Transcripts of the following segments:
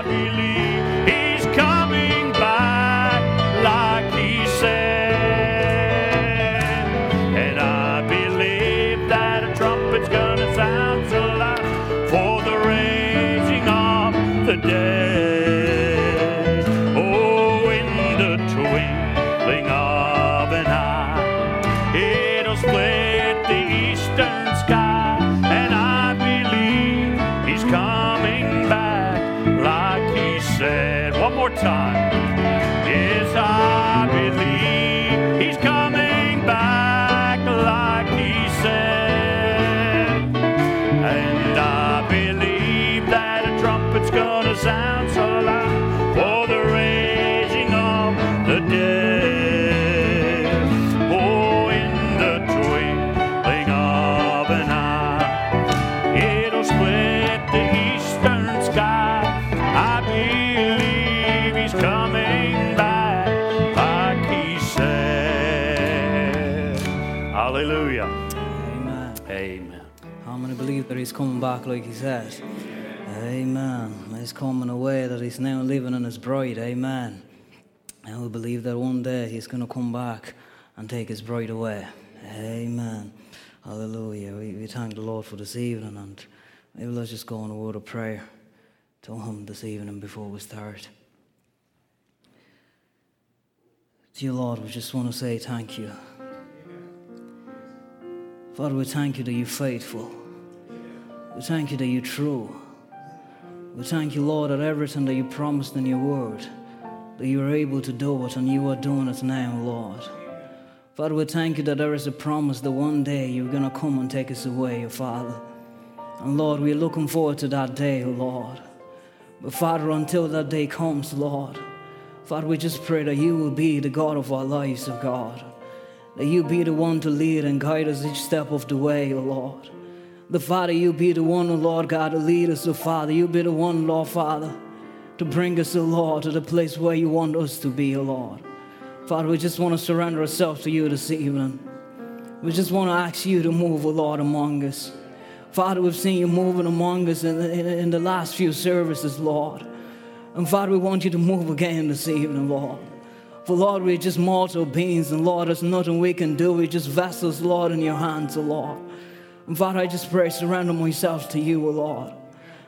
I believe like he said? Amen. He's coming away, that he's now living in his bride. Amen. And we believe that one day he's going to come back and take his bride away. Amen. Hallelujah. We, we thank the Lord for this evening and maybe let's just go in a word of prayer to him this evening before we start. Dear Lord, we just want to say thank you. Father, we thank you that you're faithful. We thank you that you're true. We thank you, Lord, that everything that you promised in your word, that you are able to do it and you are doing it now, Lord. Father, we thank you that there is a promise that one day you're going to come and take us away, Your Father. And Lord, we're looking forward to that day, oh Lord. But Father, until that day comes, Lord, Father, we just pray that you will be the God of our lives, oh God. That you be the one to lead and guide us each step of the way, O Lord. The Father, you be the one, Lord God, to lead us, O Father. You be the one, Lord Father, to bring us, O Lord, to the place where you want us to be, O Lord. Father, we just want to surrender ourselves to you this evening. We just want to ask you to move, O Lord, among us. Father, we've seen you moving among us in, in, in the last few services, Lord. And Father, we want you to move again this evening, Lord. For Lord, we're just mortal beings, and Lord, there's nothing we can do. We're just vessels, Lord, in your hands, O Lord. And Father, I just pray, surrender myself to you, O Lord.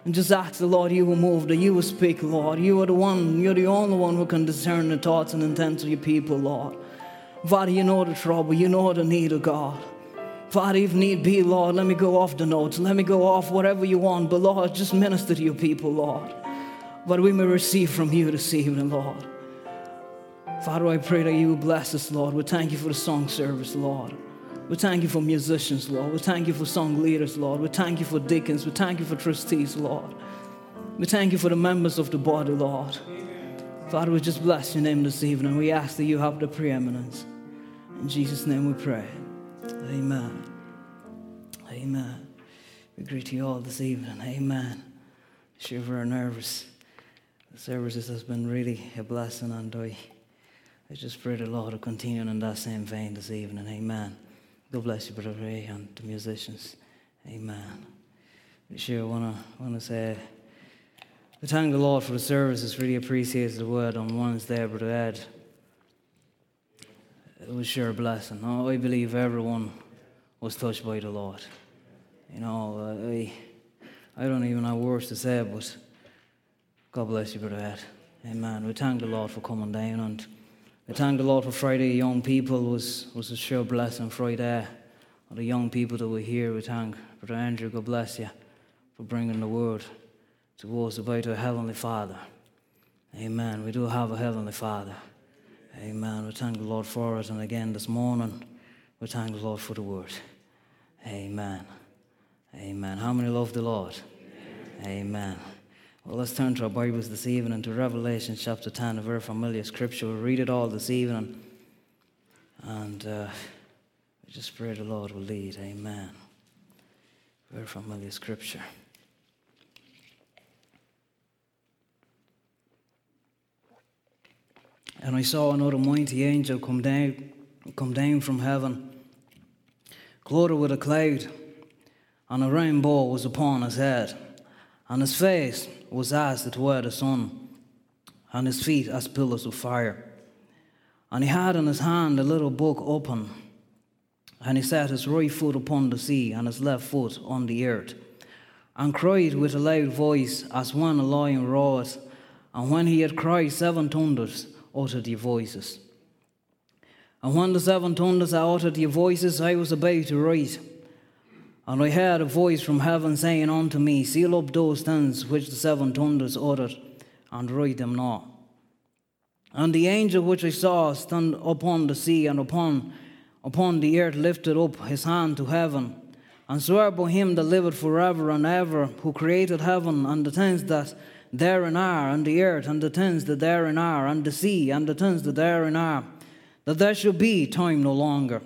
And just ask the Lord, you will move, that you will speak, Lord. You are the one, you're the only one who can discern the thoughts and intents of your people, Lord. Father, you know the trouble, you know the need of God. Father, if need be, Lord, let me go off the notes, let me go off whatever you want, but Lord, just minister to your people, Lord. But we may receive from you this evening, Lord. Father, I pray that you will bless us, Lord. We thank you for the song service, Lord. We thank you for musicians, Lord. We thank you for song leaders, Lord. We thank you for deacons. We thank you for trustees, Lord. We thank you for the members of the body, Lord. Father, we just bless your name this evening. We ask that you have the preeminence. In Jesus' name we pray. Amen. Amen. We greet you all this evening. Amen. Sure, we're nervous. The services has been really a blessing, and I, I just pray the Lord to continue in that same vein this evening. Amen. God bless you, Brother Ray, and the musicians. Amen. Sure, want to want to say, we thank the Lord for the service. services. Really appreciate the word on one's Wednesday, Brother Ed. It was sure a blessing. I believe everyone was touched by the Lord. You know, uh, I, I don't even have words to say, but God bless you, Brother Ed. Amen. We thank the Lord for coming down, and we thank the Lord for Friday. Young people was was a sure blessing. Friday, all the young people that were here, we thank Brother Andrew. God bless you for bringing the word to us about our heavenly Father. Amen. We do have a heavenly Father. Amen. We thank the Lord for it, and again this morning, we thank the Lord for the word. Amen. Amen. How many love the Lord? Amen. Well, let's turn to our Bibles this evening to Revelation chapter 10, a very familiar scripture. We'll read it all this evening. And uh, we just pray the Lord will lead. Amen. Very familiar scripture. And I saw another mighty angel come down, come down from heaven, clothed with a cloud, and a rainbow was upon his head. and his face was as it were the sun, and his feet as pillars of fire. And he had in his hand a little book open, and he set his right foot upon the sea, and his left foot on the earth, and cried with a loud voice, as when a lion roars. And when he had cried, seven thunders uttered their voices. And when the seven thunders had uttered their voices, I was about to write. And I heard a voice from heaven saying unto me, Seal up those things which the seven thunders uttered, and write them not. And the angel which I saw stand upon the sea and upon, upon the earth lifted up his hand to heaven, and swore by him that liveth forever and ever, who created heaven and the things that therein are, and the earth and the things that therein are, and the sea and the things that therein are, that there should be time no longer.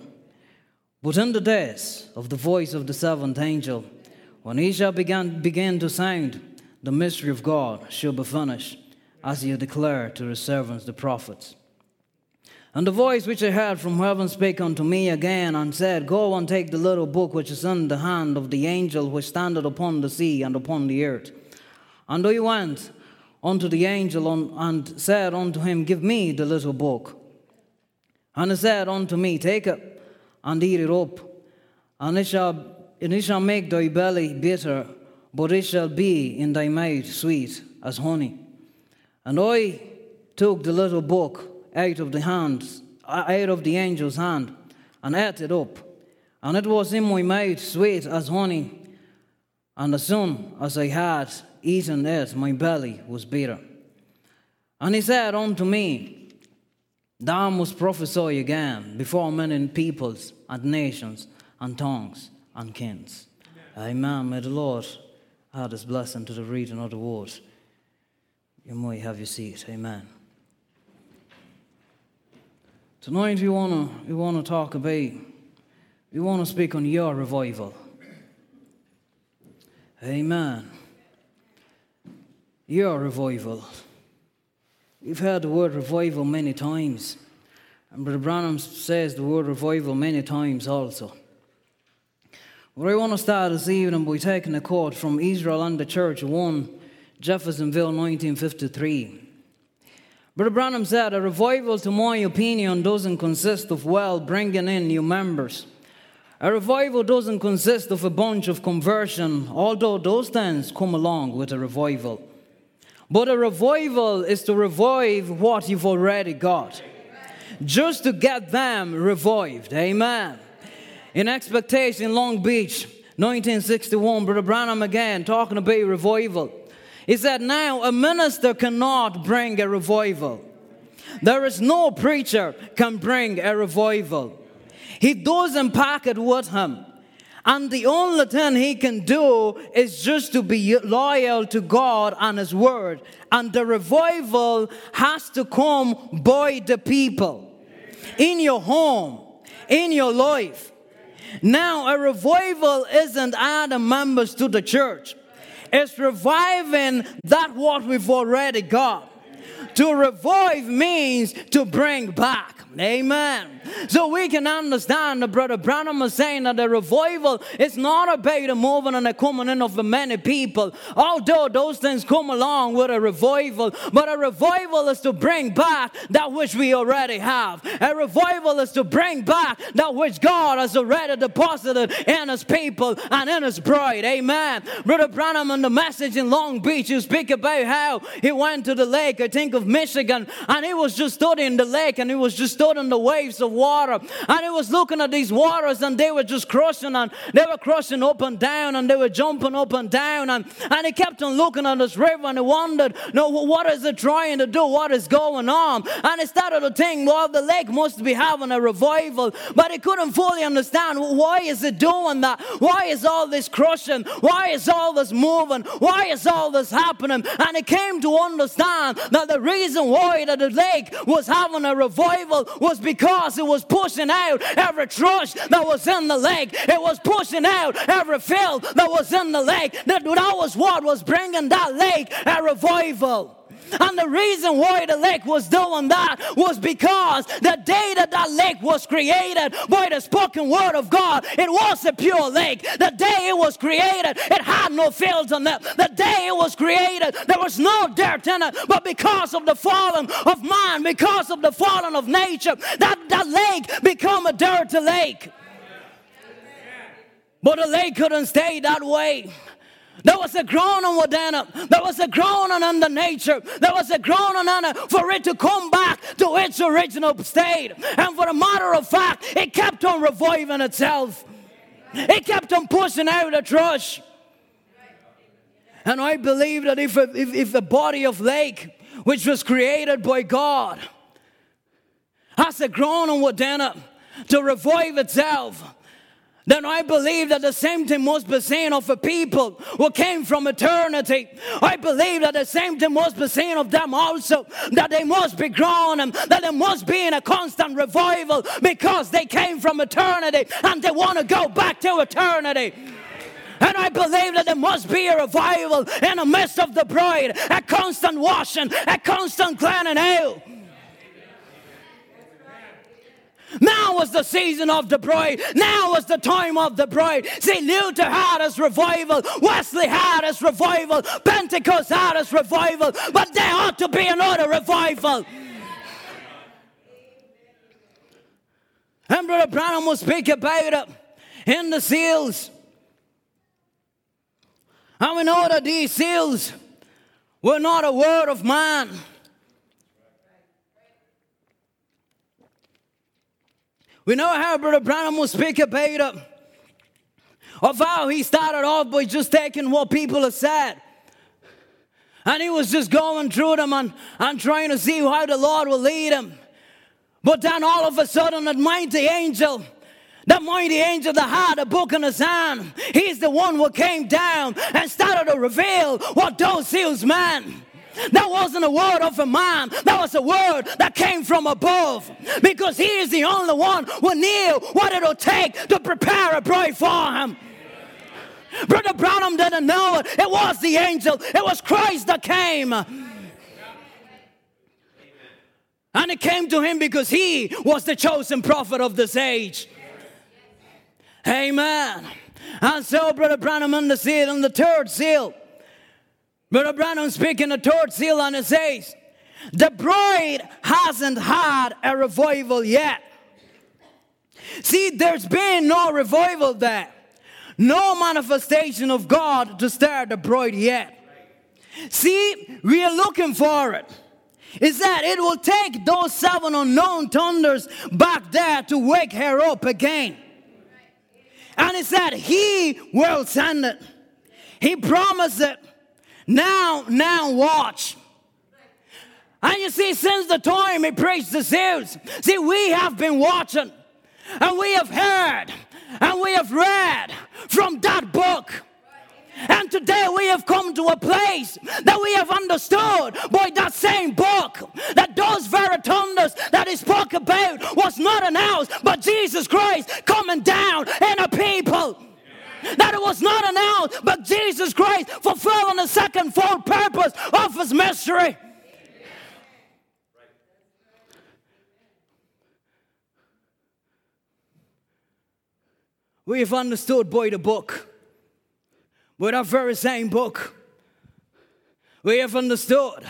But in the days of the voice of the seventh angel, when he shall begin, to sound, the mystery of God shall be finished, as he declared to his servants the prophets. And the voice which I heard from heaven spake unto me again, and said, Go and take the little book which is in the hand of the angel which standeth upon the sea and upon the earth. And I went unto the angel and said unto him, Give me the little book. And he said unto me, Take it and eat it up, and it shall, and it shall make thy belly bitter, but it shall be in thy mouth sweet as honey. And I took the little book out of the hands, uh, out of the angel's hand, and ate it up, and it was in my mouth sweet as honey. And as soon as I had eaten it, my belly was bitter. And he said unto me, Thou must prophesy again before many peoples and nations and tongues and kings. Amen. May the Lord add his blessing to the reading of the word. You might have your seat. Amen. Tonight we wanna we wanna talk about we wanna speak on your revival. Amen. Your revival. We've heard the word revival many times. And Brother Branham says the word revival many times also. But I want to start this evening by taking a quote from Israel and the Church 1, Jeffersonville, 1953. Brother Branham said, A revival, to my opinion, doesn't consist of, well, bringing in new members. A revival doesn't consist of a bunch of conversion, although those things come along with a revival. But a revival is to revive what you've already got. Just to get them revived. Amen. In expectation, Long Beach, 1961, Brother Branham again talking about revival. He said, Now a minister cannot bring a revival. There is no preacher can bring a revival. He doesn't pack it with him. And the only thing he can do is just to be loyal to God and his word. And the revival has to come by the people in your home, in your life. Now, a revival isn't adding members to the church. It's reviving that what we've already got. To revive means to bring back. Amen. So we can understand the brother Branham was saying that the revival is not about a moving and a coming in of many people, although those things come along with a revival. But a revival is to bring back that which we already have. A revival is to bring back that which God has already deposited in His people and in His bride. Amen. Brother Branham in the message in Long Beach, you speak about how he went to the lake, I think of Michigan, and he was just studying the lake and he was just stood in the waves of water. And he was looking at these waters and they were just crossing and they were crossing up and down and they were jumping up and down. And, and he kept on looking at this river and he wondered, no, what is it trying to do? What is going on? And he started to think, well, the lake must be having a revival. But he couldn't fully understand why is it doing that? Why is all this crushing? Why is all this moving? Why is all this happening? And he came to understand that the reason why that the lake was having a revival was because it was pushing out every trash that was in the lake. It was pushing out every filth that was in the lake. That, that was what was bringing that lake a revival. And the reason why the lake was doing that was because the day that that lake was created by the spoken word of God, it was a pure lake. The day it was created, it had no fields on it. The day it was created, there was no dirt in it. But because of the fallen of man, because of the fallen of nature, that, that lake become a dirty lake. But the lake couldn't stay that way. There was a groaning within it. There was a groaning under nature. There was a groaning under for it to come back to its original state. And for the matter of fact, it kept on reviving itself. It kept on pushing out the trash. And I believe that if, if, if the body of lake, which was created by God, has a groaning within it to revive itself, then I believe that the same thing must be seen of a people who came from eternity. I believe that the same thing must be seen of them also, that they must be grown and that they must be in a constant revival because they came from eternity and they want to go back to eternity. And I believe that there must be a revival in the midst of the bride, a constant washing, a constant cleansing. Now was the season of the bride. Now was the time of the bride. See, Luther had his revival. Wesley had his revival. Pentecost had his revival. But there ought to be another revival. And Brother Branham will speak about it in the seals. And we know that these seals were not a word of man. We know how Brother Branham will speak about it. Of how he started off by just taking what people have said. And he was just going through them and, and trying to see how the Lord will lead him. But then all of a sudden, that mighty angel, that mighty angel that had a book in his hand, he's the one who came down and started to reveal what those seals meant. That wasn't a word of a man, that was a word that came from above. Because he is the only one who knew what it'll take to prepare a bride for him. Brother Branham didn't know it. It was the angel, it was Christ that came. And it came to him because he was the chosen prophet of this age. Amen. And so, Brother Branham on the seal, on the third seal, Brother Branham speaking the third seal and it says, the bride hasn't had a revival yet. See, there's been no revival there. No manifestation of God to stir the bride yet. See, we are looking for it. Is that it will take those seven unknown thunders back there to wake her up again. And it's that He will send it. He promised it. Now, now watch. And you see, since the time he preached the seals, see, we have been watching and we have heard and we have read from that book. And today we have come to a place that we have understood by that same book that those very thunders that he spoke about was not announced, but Jesus Christ coming down in a people that it was not announced, but Jesus Christ fulfilling the second full purpose of his mystery. We have understood by the book, by that very same book, we have understood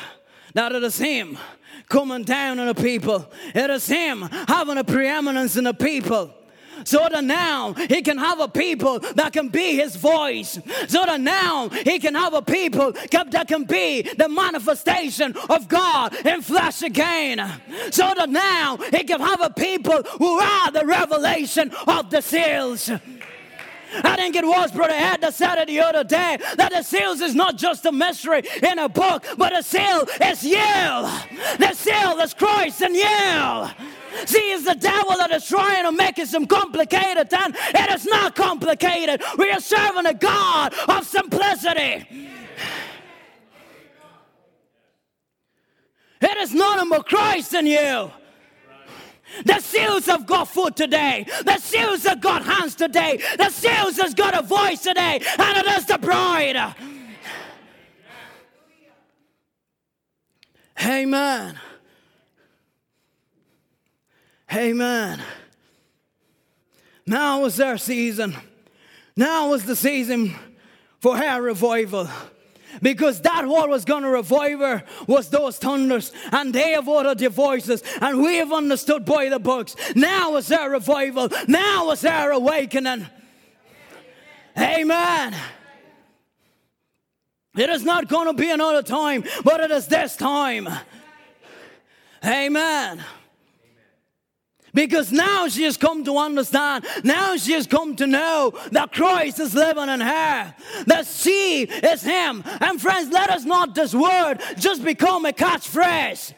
that it is Him coming down on the people, it is Him having a preeminence in the people so that now he can have a people that can be his voice, so that now he can have a people that can be the manifestation of God in flesh again, so that now he can have a people who are the revelation of the seals. I think it was Brother Ed that said it the other day that the seals is not just a mystery in a book, but a seal is you. The seal is Christ and you. See, it's the devil that is trying to make it some complicated and it is not complicated. We are serving a God of simplicity. It is none but Christ in you. The seals have got food today. The seals have got hands today. The seals has got a voice today, and it is the bride. Amen. Amen. Now was their season. Now was the season for her revival. Because that what was going to revive her was those thunders, and they have uttered their voices, and we have understood by the books. Now is their revival. Now is their awakening. Amen. It is not going to be another time, but it is this time. Amen. Because now she has come to understand, now she has come to know that Christ is living in her, that she is Him. And friends, let us not this word just become a catchphrase.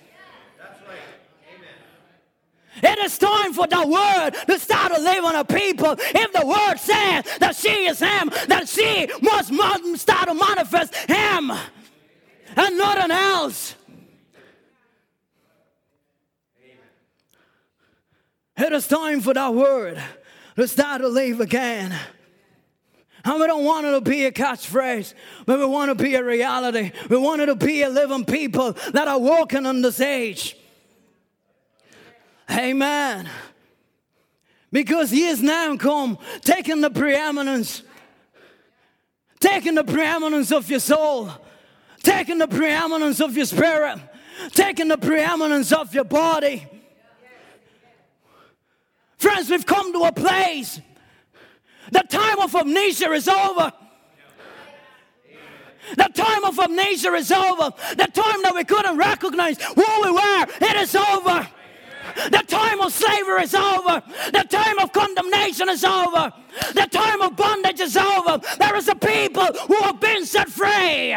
It is time for the word to start to live on a people. If the word says that she is him, that she must start to manifest him and nothing else. It is time for that word to start to live again. And we don't want it to be a catchphrase, but we want to be a reality. We want it to be a living people that are walking on this age. Amen. Because he is now come, taking the preeminence, taking the preeminence of your soul, taking the preeminence of your spirit, taking the preeminence of your body. Friends, we've come to a place. The time of amnesia is over. The time of amnesia is over. The time that we couldn't recognize who we were, it is over. The time of slavery is over. The time of condemnation is over. The time of bondage is over. There is a people who have been set free.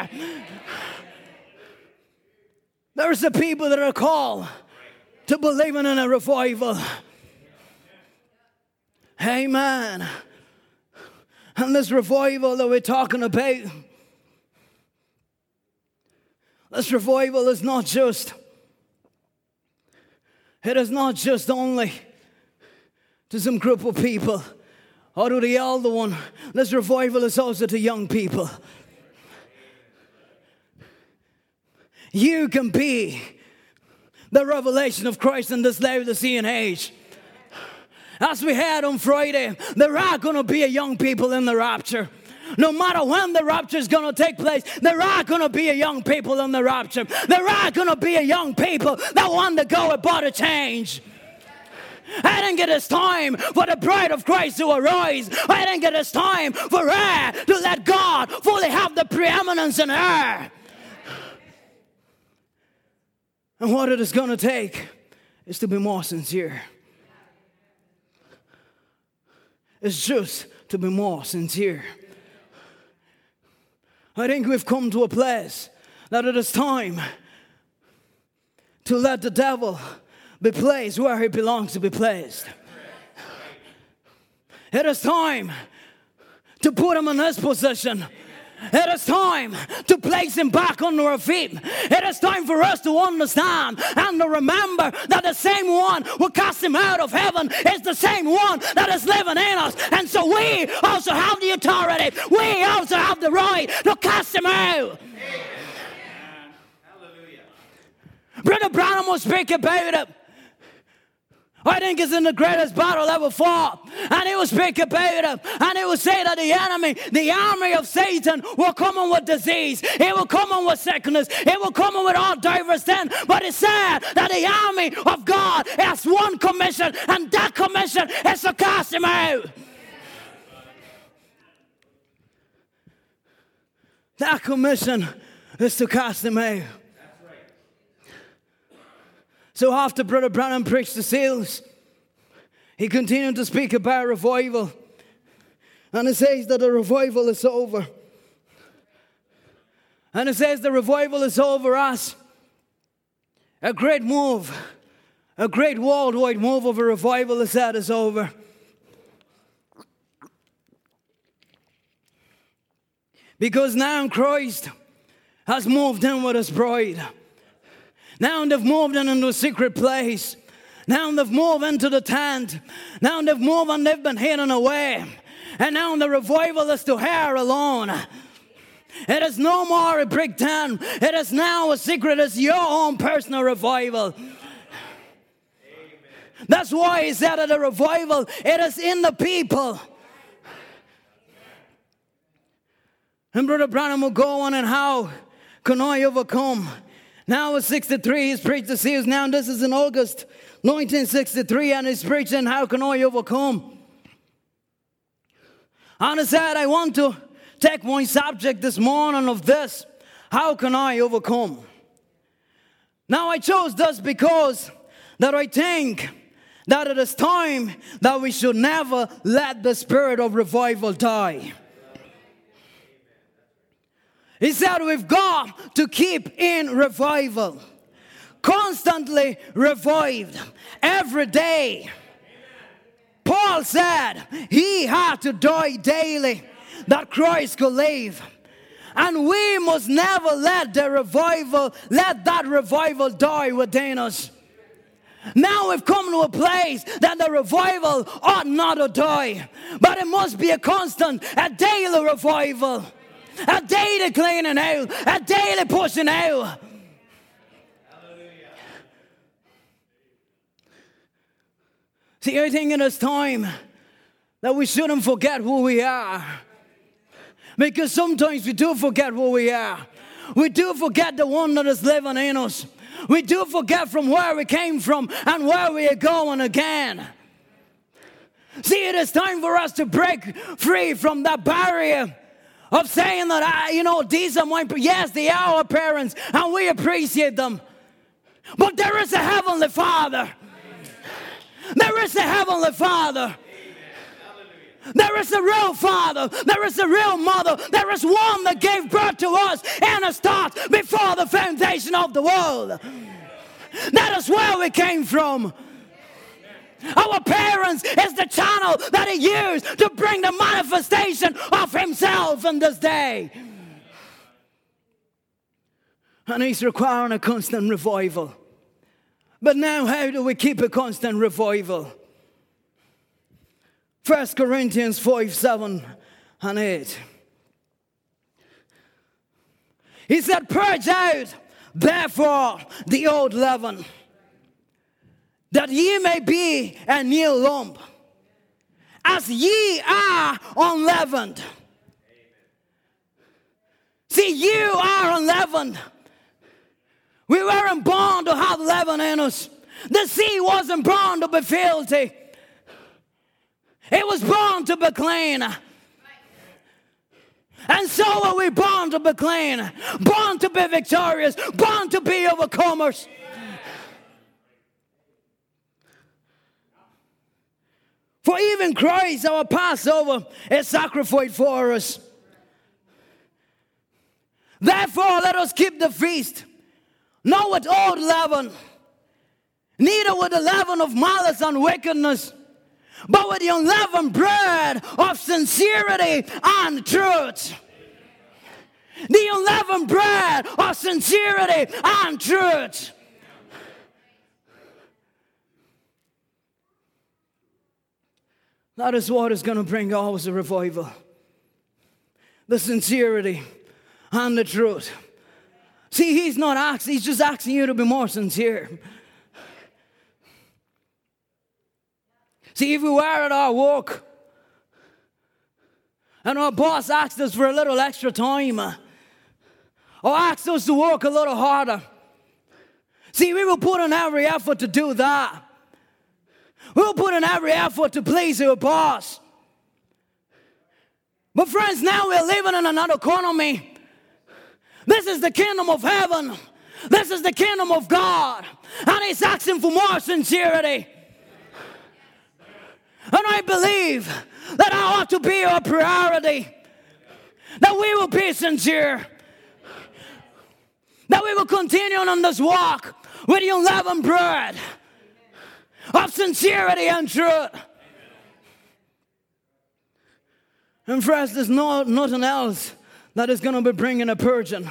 There is a people that are called to believing in a revival. Amen. And this revival that we're talking about, this revival is not just it is not just only to some group of people or to the older one. This revival is also to young people. You can be the revelation of Christ in this Laodicean age. As we had on Friday, there are going to be a young people in the rapture. No matter when the rapture is going to take place, there are going to be a young people in the rapture. There are going to be a young people that want to go about a change. I think it is time for the bride of Christ to arise. I think it is time for her to let God fully have the preeminence in her. And what it is going to take is to be more sincere. It's just to be more sincere. I think we've come to a place that it is time to let the devil be placed where he belongs to be placed. It is time to put him in his position it is time to place him back on our feet. It is time for us to understand and to remember that the same one who cast him out of heaven is the same one that is living in us. And so we also have the authority, we also have the right to cast him out. Hallelujah. Brother Branham will speak about it. I think it's in the greatest battle ever fought. And he will speak about it. And he will say that the enemy, the army of Satan, will come in with disease. It will come in with sickness. It will come in with all diverse sin. But it's said that the army of God has one commission, and that commission is to cast him out. That commission is to cast him out. So after Brother Branham preached the seals, he continued to speak about revival. And it says that the revival is over. And it says the revival is over us. A great move, a great worldwide move of a revival is that is over. Because now Christ has moved in with his bride. Now they've moved in into a secret place. Now they've moved into the tent. Now they've moved and they've been hidden away. And now the revival is to her alone. It is no more a brick town. It is now a secret. It's your own personal revival. That's why he said at a revival, it is in the people. And Brother Branham will go on and how can I overcome? Now at 63, he's preached the series. Now this is in August 1963, and he's preaching how can I overcome? And I said, I want to take my subject this morning of this. How can I overcome? Now I chose this because that I think that it is time that we should never let the spirit of revival die. He said we've got to keep in revival, constantly revived every day. Paul said he had to die daily that Christ could live. And we must never let the revival, let that revival die within us. Now we've come to a place that the revival ought not to die, but it must be a constant, a daily revival a daily cleaning out, a daily pushing out. See, I think in this time that we shouldn't forget who we are. Because sometimes we do forget who we are. We do forget the one that is living in us. We do forget from where we came from and where we are going again. See, it is time for us to break free from that barrier of saying that, I, you know, these are my, yes, they are our parents and we appreciate them. But there is a Heavenly Father. There is a Heavenly Father. There is a real father. There is a real mother. There is one that gave birth to us and a start before the foundation of the world. That is where we came from. Our parents is the channel that He used to bring the manifestation of Himself in this day. And He's requiring a constant revival. But now, how do we keep a constant revival? 1 Corinthians 5 7 and 8. He said, Purge out, therefore, the old leaven that ye may be a new lump, as ye are unleavened. See, you are unleavened. We weren't born to have leaven in us. The sea wasn't born to be filthy. It was born to be clean. And so are we born to be clean, born to be victorious, born to be overcomers. For even Christ, our Passover, is sacrificed for us. Therefore, let us keep the feast, not with old leaven, neither with the leaven of malice and wickedness, but with the unleavened bread of sincerity and truth. The unleavened bread of sincerity and truth. That is what is going to bring always a revival. The sincerity and the truth. See, he's not asking, he's just asking you to be more sincere. See, if we were at our work and our boss asked us for a little extra time or asked us to work a little harder, see, we will put in every effort to do that. We'll put in every effort to please your boss. But, friends, now we're living in another economy. This is the kingdom of heaven. This is the kingdom of God. And He's asking for more sincerity. And I believe that I ought to be our priority. That we will be sincere. That we will continue on this walk with the unleavened bread of sincerity and truth. And friends, there's no, nothing else that is going to be bringing a purging.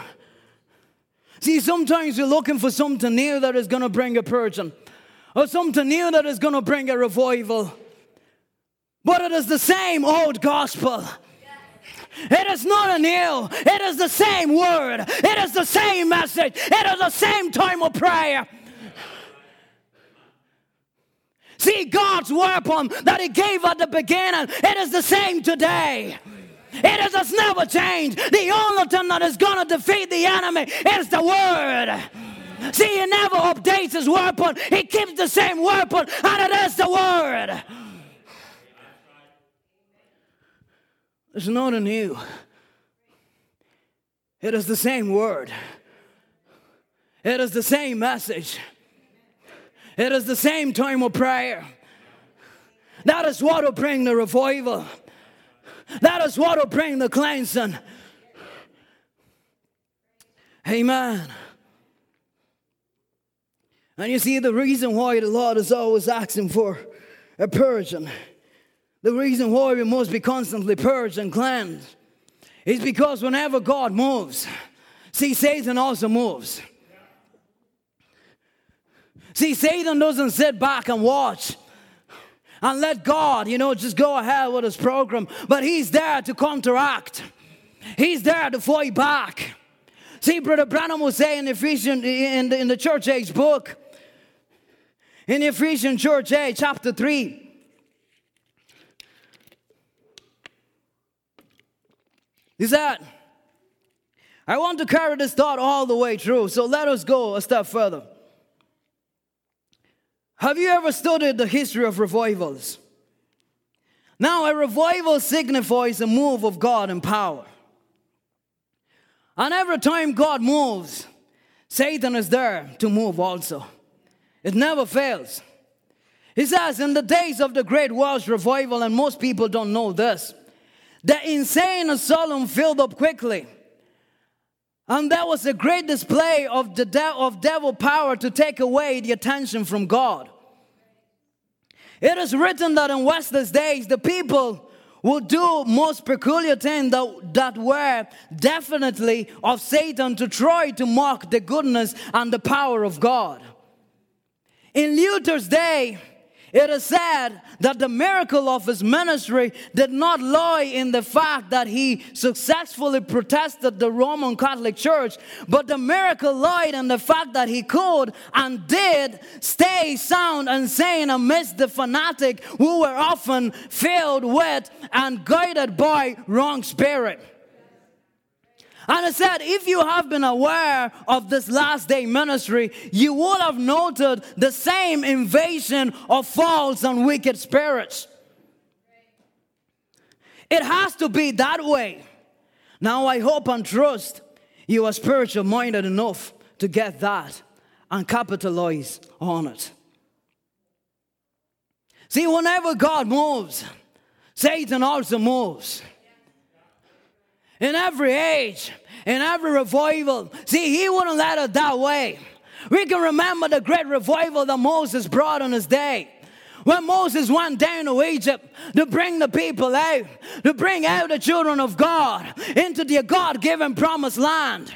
See, sometimes you're looking for something new that is going to bring a purging, or something new that is going to bring a revival. But it is the same old gospel. It is not a new. It is the same word. It is the same message. It is the same time of prayer. See, God's weapon that He gave at the beginning, it is the same today. It has never changed. The only thing that is going to defeat the enemy is the word. See, he never updates his weapon. He keeps the same weapon, and it is the word. It's not new. It is the same word. It is the same message. It is the same time of prayer. That is what will bring the revival. That is what will bring the cleansing. Amen. And you see, the reason why the Lord is always asking for a purging, the reason why we must be constantly purged and cleansed, is because whenever God moves, see, Satan also moves. See, Satan doesn't sit back and watch and let God, you know, just go ahead with his program, but he's there to counteract, he's there to fight back. See, Brother Branham was saying in Ephesians in the, in the church age book, in Ephesian church age, chapter 3. He said, I want to carry this thought all the way through, so let us go a step further. Have you ever studied the history of revivals? Now, a revival signifies a move of God in power. And every time God moves, Satan is there to move also. It never fails. He says, in the days of the great Welsh revival, and most people don't know this, the insane asylum filled up quickly. And that was a great display of, the de- of devil power to take away the attention from God. It is written that in Wesley's days, the people will do most peculiar things that, that were definitely of Satan to try to mock the goodness and the power of God. In Luther's day, it is said that the miracle of his ministry did not lie in the fact that he successfully protested the Roman Catholic Church, but the miracle lied in the fact that he could and did stay sound and sane amidst the fanatic who were often filled with and guided by wrong spirit. And I said, if you have been aware of this last day ministry, you would have noted the same invasion of false and wicked spirits. It has to be that way. Now, I hope and trust you are spiritual minded enough to get that and capitalize on it. See, whenever God moves, Satan also moves in every age, in every revival. See, he wouldn't let it that way. We can remember the great revival that Moses brought on his day. When Moses went down to Egypt to bring the people out, to bring out the children of God into their God given promised land.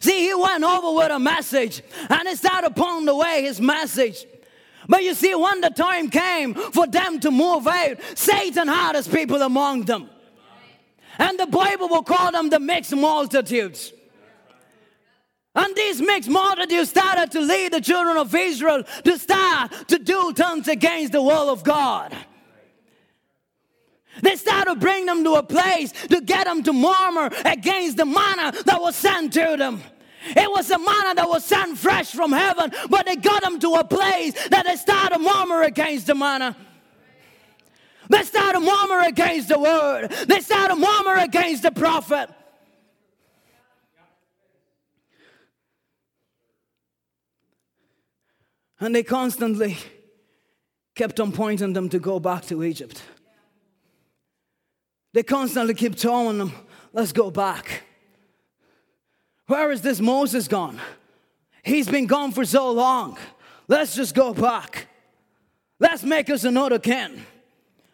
See, he went over with a message and he started upon the way his message. But you see, when the time came for them to move out, Satan had his people among them. And the Bible will call them the mixed multitudes. And these mixed multitudes started to lead the children of Israel to start to do things against the will of God. They started to bring them to a place to get them to murmur against the manna that was sent to them. It was a manna that was sent fresh from heaven, but they got them to a place that they started to murmur against the manna. They start to murmur against the word. They start to murmur against the prophet. And they constantly kept on pointing them to go back to Egypt. They constantly keep telling them, let's go back. Where is this Moses gone? He's been gone for so long. Let's just go back. Let's make us another king.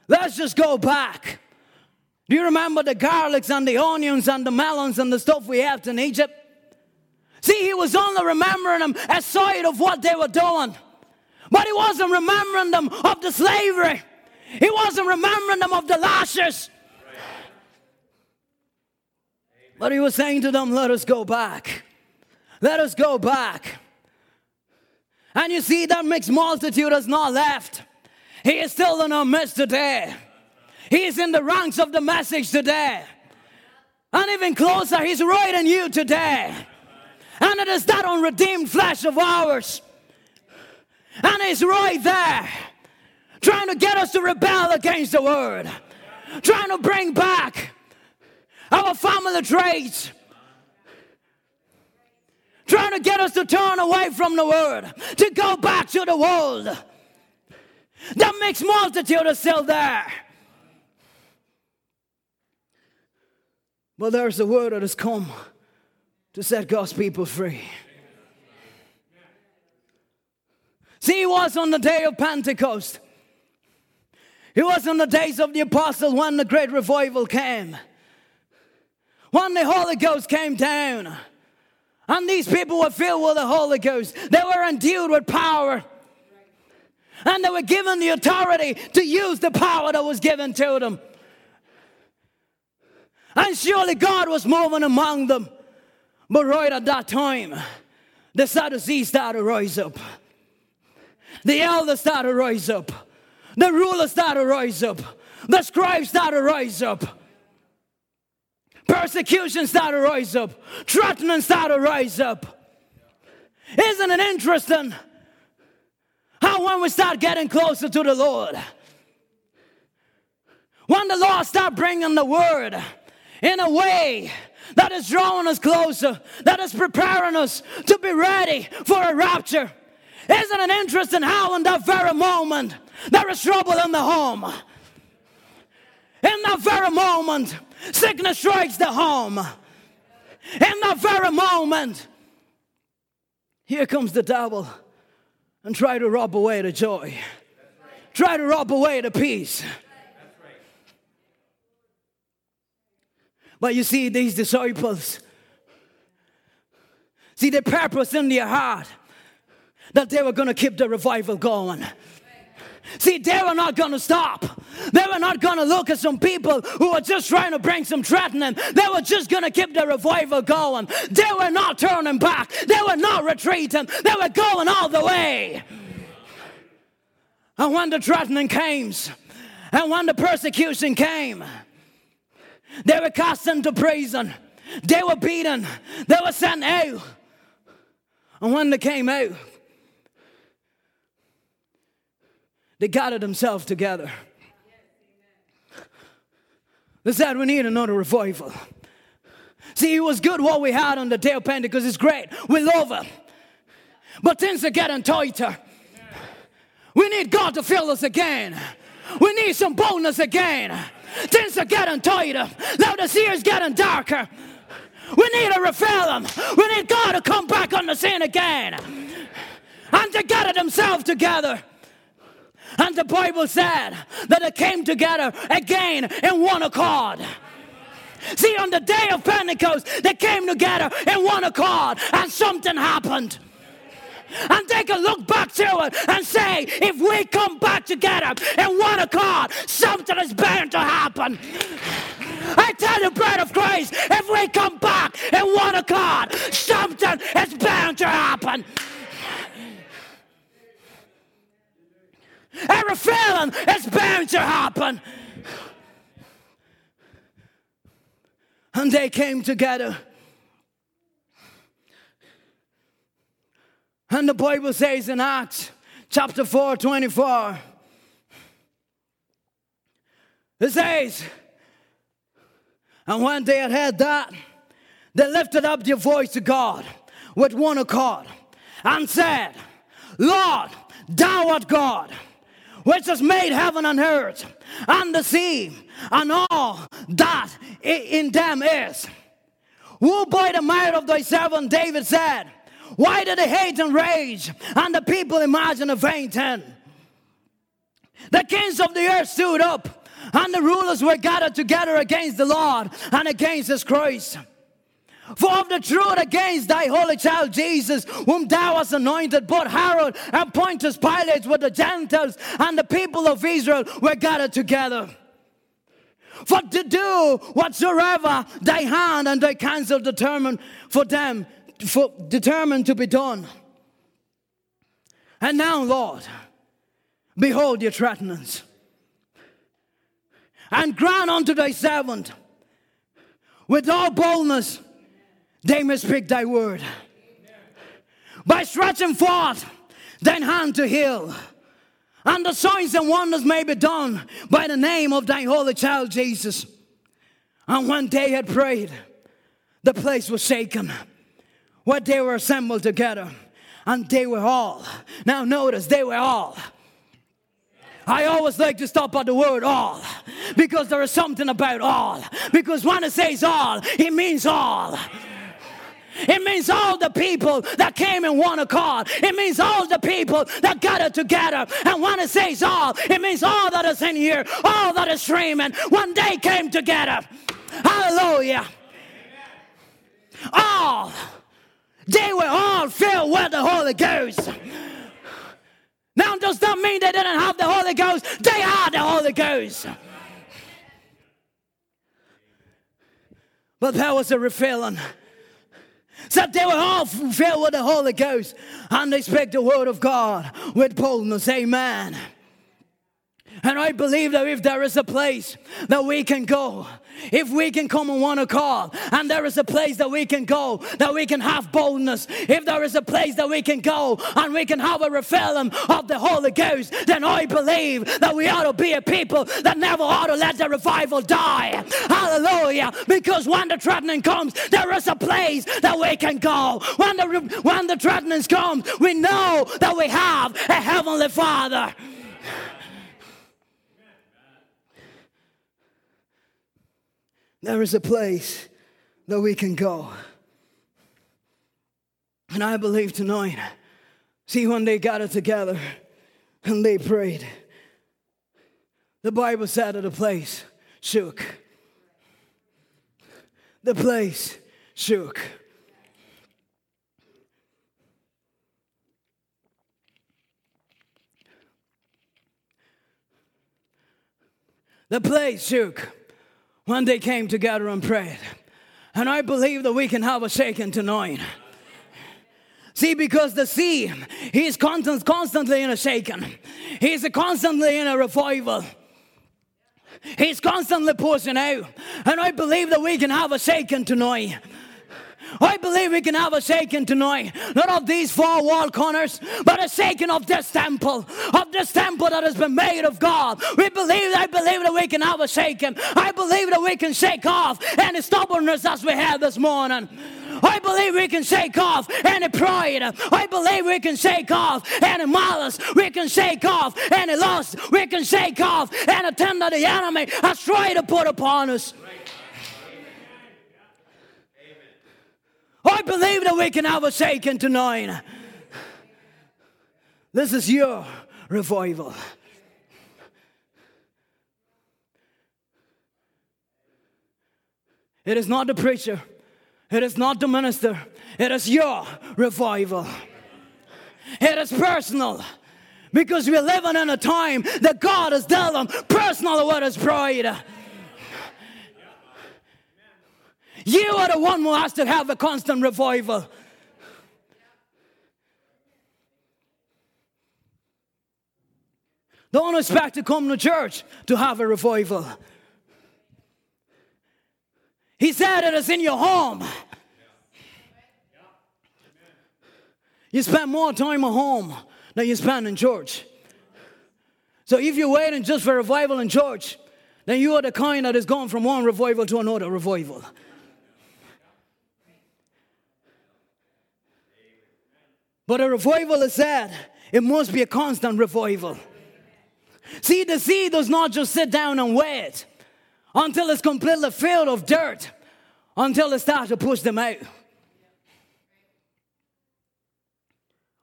Let's just go back. Do you remember the garlics and the onions and the melons and the stuff we had in Egypt? See, he was only remembering them aside of what they were doing. But he wasn't remembering them of the slavery. He wasn't remembering them of the lashes. But he was saying to them, Let us go back. Let us go back. And you see, that mixed multitude has not left. He is still in our midst today. He is in the ranks of the message today. And even closer, He's right in you today. And it is that unredeemed flesh of ours. And He's right there, trying to get us to rebel against the Word, trying to bring back our family traits, trying to get us to turn away from the Word, to go back to the world. That makes multitude is still there. But there's a word that has come to set God's people free. See, it was on the day of Pentecost. It was in the days of the apostles when the great revival came. When the Holy Ghost came down. And these people were filled with the Holy Ghost. They were endued with power. And they were given the authority to use the power that was given to them. And surely God was moving among them. But right at that time, the Sadducees started to rise up. The elders started to rise up. The rulers started to rise up. The scribes started to rise up. Persecution started to rise up. Threatening started to rise up. Isn't it interesting when we start getting closer to the Lord, when the Lord start bringing the word, in a way that is drawing us closer, that is preparing us to be ready for a rapture. Isn't it interesting how, in that very moment, there is trouble in the home? In that very moment, sickness strikes the home. In that very moment, here comes the devil and try to rob away the joy, try to rob away the peace. But you see, these disciples, see the purpose in their heart that they were going to keep the revival going. See, they were not going to stop. They were not going to look at some people who were just trying to bring some threatening. They were just going to keep the revival going. They were not turning back. They were not retreating. They were going all the way. And when the threatening came, and when the persecution came, they were cast into prison. They were beaten. They were sent out. And when they came out, they gathered themselves together. They said, We need another revival. See, it was good what we had on the day of Pentecost. It's great. We love it. But things are getting tighter. We need God to fill us again. We need some boldness again. Things are getting tighter. Now the sea is getting darker. We need a refill them. We need God to come back on the scene again and to gather themselves together. And the Bible said that they came together again in one accord. See, on the day of Pentecost, they came together in one accord, and something happened and they can look back to it and say, if we come back together in one accord, something is bound to happen. I tell you, bread of Christ, if we come back in one accord, something is bound to happen. Every feeling is bound to happen. And they came together And the Bible says in Acts chapter 4 24, it says, And when they had heard that, they lifted up their voice to God with one accord and said, Lord, thou art God, which has made heaven and earth and the sea and all that in them is. Who by the might of thy servant David said, why did they hate and rage? And the people imagine a vain tent. The kings of the earth stood up, and the rulers were gathered together against the Lord and against his Christ. For of the truth against thy holy child Jesus, whom thou hast anointed, both Herod and Pontius Pilate with the Gentiles and the people of Israel were gathered together. for to do whatsoever thy hand and thy counsel determine for them, for determined to be done. And now, Lord, behold your threatenings, and grant unto thy servant with all boldness they may speak thy word. By stretching forth thine hand to heal, and the signs and wonders may be done by the name of thy holy child Jesus. And when they had prayed, the place was shaken, where they were assembled together, and they were all. Now, notice, they were all. I always like to stop at the word all because there is something about all. Because when it says all, it means all. It means all the people that came in one accord. It means all the people that gathered together. And when it says all, it means all that is in here, all that is streaming. When they came together. Hallelujah. All. They were all filled with the Holy Ghost. Now, does that mean they didn't have the Holy Ghost? They had the Holy Ghost. But that was a refilling. So they were all filled with the Holy Ghost and they spoke the word of God with boldness. Amen. And I believe that if there is a place that we can go, if we can come on one accord, and there is a place that we can go, that we can have boldness, if there is a place that we can go and we can have a refilling of the Holy Ghost, then I believe that we ought to be a people that never ought to let the revival die. Hallelujah. Because when the threatening comes, there is a place that we can go. When the, when the threatenings come, we know that we have a heavenly Father. There is a place that we can go. And I believe tonight, see, when they gathered together and they prayed, the Bible said that the place shook. The place shook. The place shook when they came together and prayed. And I believe that we can have a shaking tonight. See, because the sea, he's constant, constantly in a shaking. He's constantly in a revival. He's constantly pushing out. And I believe that we can have a shaking tonight. I believe we can have a shaking tonight, not of these four wall corners, but a shaking of this temple, of this temple that has been made of God. We believe, I believe that we can have a shaking. I believe that we can shake off any stubbornness as we had this morning. I believe we can shake off any pride. I believe we can shake off any malice. We can shake off any lust. We can shake off anything that the enemy has tried to put upon us. I believe that we can have a shaking tonight. This is your revival. It is not the preacher, it is not the minister, it is your revival. It is personal because we're living in a time that God has dealt them personal with pride. You are the one who has to have a constant revival. Don't expect to come to church to have a revival. He said it is in your home. You spend more time at home than you spend in church. So if you're waiting just for revival in church, then you are the kind that is going from one revival to another revival. But a revival is said, it must be a constant revival. See, the seed does not just sit down and wait until it's completely filled of dirt, until it starts to push them out.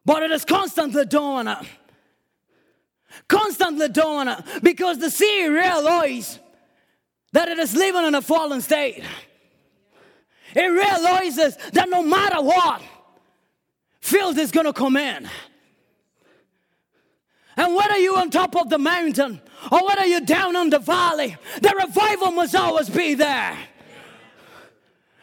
But it is constantly doing it. Constantly doing it because the seed realizes that it is living in a fallen state. It realizes that no matter what, filth is going to come in. And whether you're on top of the mountain or whether you're down in the valley, the revival must always be there.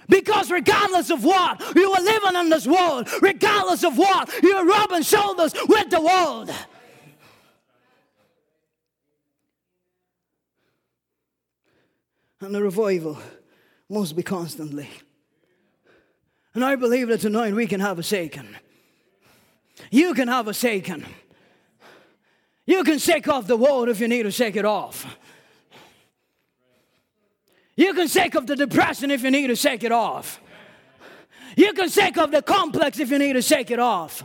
Because regardless of what, you are living in this world. Regardless of what, you're rubbing shoulders with the world. And the revival must be constantly. And I believe that tonight we can have a shaking. You can have a shaking. You can shake off the world if you need to shake it off. You can shake off the depression if you need to shake it off. You can shake off the complex if you need to shake it off.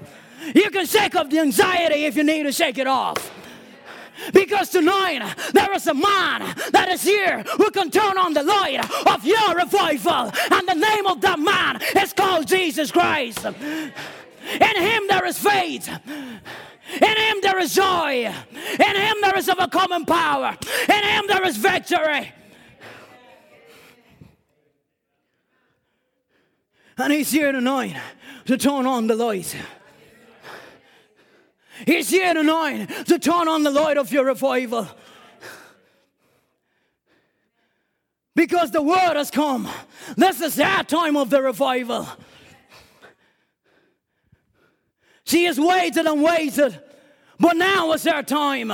You can shake off the anxiety if you need to shake it off. Because tonight there is a man that is here who can turn on the light of your revival. And the name of that man is called Jesus Christ. In him there is faith. In him there is joy. In him there is overcoming power. In him there is victory. And he's here tonight to turn on the light. He's here tonight to turn on the light of your revival. Because the word has come. This is that time of the revival. She has waited and waited, but now is our time.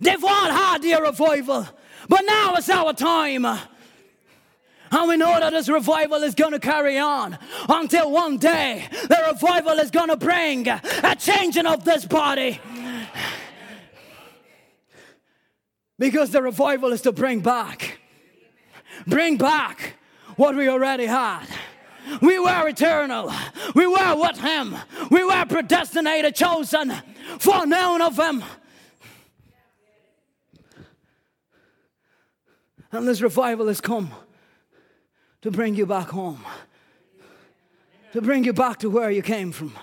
They've all had their revival, but now is our time. And we know that this revival is going to carry on until one day the revival is going to bring a changing of this body. Because the revival is to bring back, bring back what we already had. We were eternal. We were with Him. We were predestinated, chosen, foreknown of Him. And this revival has come to bring you back home, to bring you back to where you came from.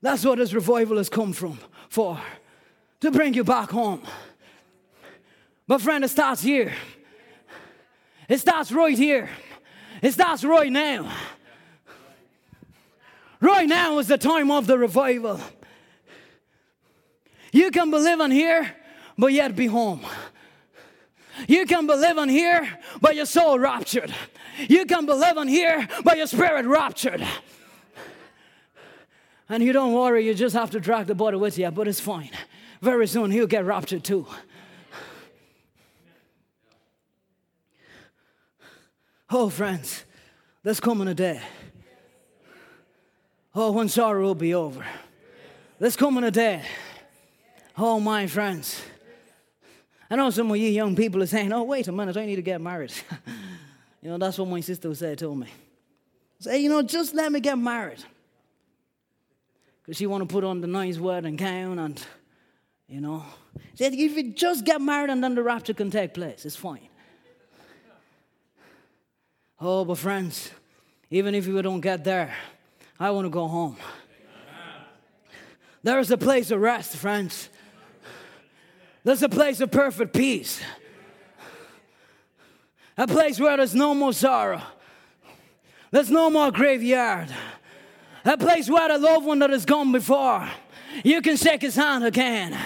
That's what this revival has come from for, to bring you back home. But friend, it starts here. It starts right here. It starts right now. Right now is the time of the revival. You can be living here, but yet be home. You can be living here, but your soul raptured. You can be living here, but your spirit raptured. And you don't worry, you just have to drag the body with you, but it's fine. Very soon he'll get raptured too. Oh, friends, there's coming a day. Oh, when sorrow will be over. There's coming a day. Oh, my friends. I know some of you young people are saying, oh, wait a minute, I need to get married. you know, that's what my sister said to me. Say, you know, just let me get married. Because she want to put on the nice wedding gown and, you know. She said, if you just get married and then the rapture can take place, it's fine. Oh, but friends, even if we don't get there, I want to go home. There is a place of rest, friends. There's a place of perfect peace. A place where there's no more sorrow. There's no more graveyard. A place where the loved one that has gone before, you can shake his hand again.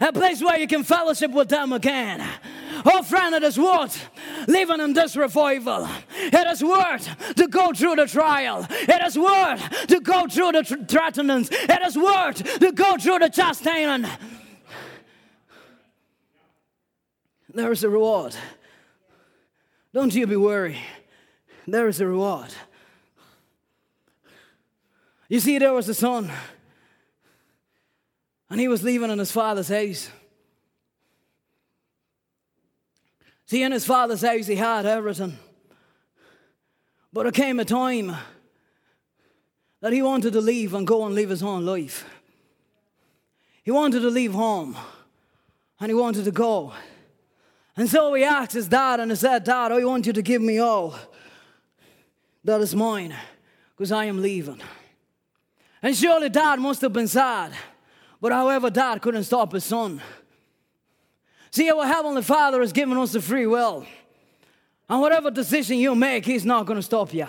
A place where you can fellowship with them again. Oh, friend, is worth living in this revival. It is worth to go through the trial. It is worth to go through the threatenings. It is worth to go through the chastening. There is a reward. Don't you be worried. There is a reward. You see, there was a son, and he was leaving in his father's house. See, in his father's house, he had everything. But there came a time that he wanted to leave and go and live his own life. He wanted to leave home and he wanted to go. And so he asked his dad and he said, Dad, I want you to give me all that is mine because I am leaving. And surely dad must have been sad. But however, dad couldn't stop his son. See, our Heavenly Father has given us the free will. And whatever decision you make, He's not going to stop you.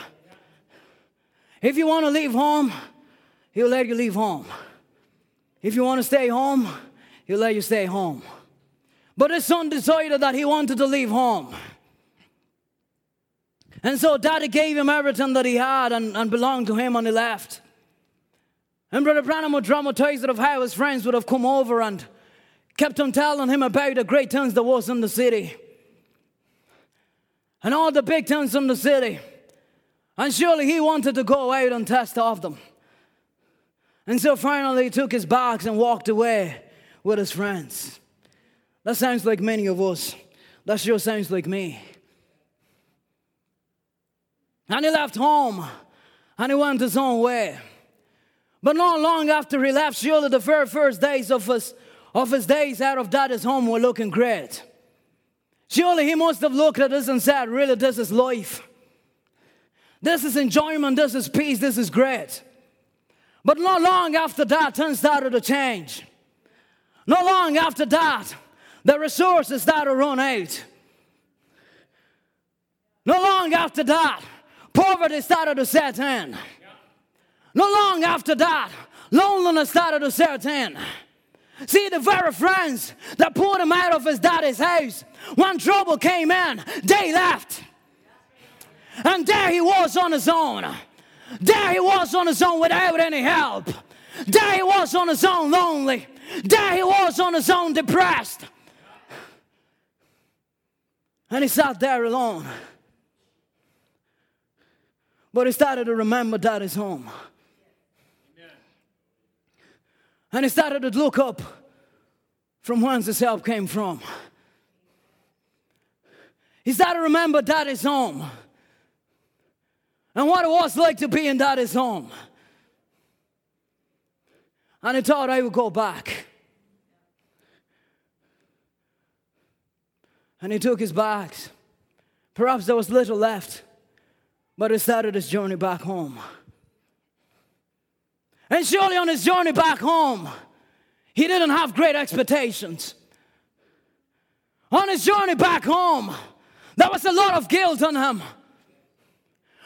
If you want to leave home, He'll let you leave home. If you want to stay home, he'll let you stay home. But his son decided that he wanted to leave home. And so daddy gave him everything that he had and, and belonged to him and he left. And Brother Branham would dramatize it of how his friends would have come over and kept on telling him about the great towns there was in the city. And all the big towns in the city. And surely he wanted to go out and test off them. And so finally he took his bags and walked away with his friends. That sounds like many of us. That sure sounds like me. And he left home and he went his own way. But not long after he left, surely the very first days of his, of his days out of daddy's home were looking great. Surely he must have looked at this and said, Really, this is life. This is enjoyment, this is peace, this is great. But not long after that, things started to change. Not long after that, the resources started to run out. Not long after that, poverty started to set in. Not long after that, loneliness started to set in. See, the very friends that pulled him out of his daddy's house, when trouble came in, they left. And there he was on his own. There he was on his own without any help. There he was on his own lonely. There he was on his own depressed. And he sat there alone. But he started to remember daddy's home. And he started to look up from whence his help came from. He started to remember daddy's home and what it was like to be in daddy's home. And he thought I would go back. And he took his bags. Perhaps there was little left, but he started his journey back home. And surely on his journey back home, he didn't have great expectations. On his journey back home, there was a lot of guilt on him.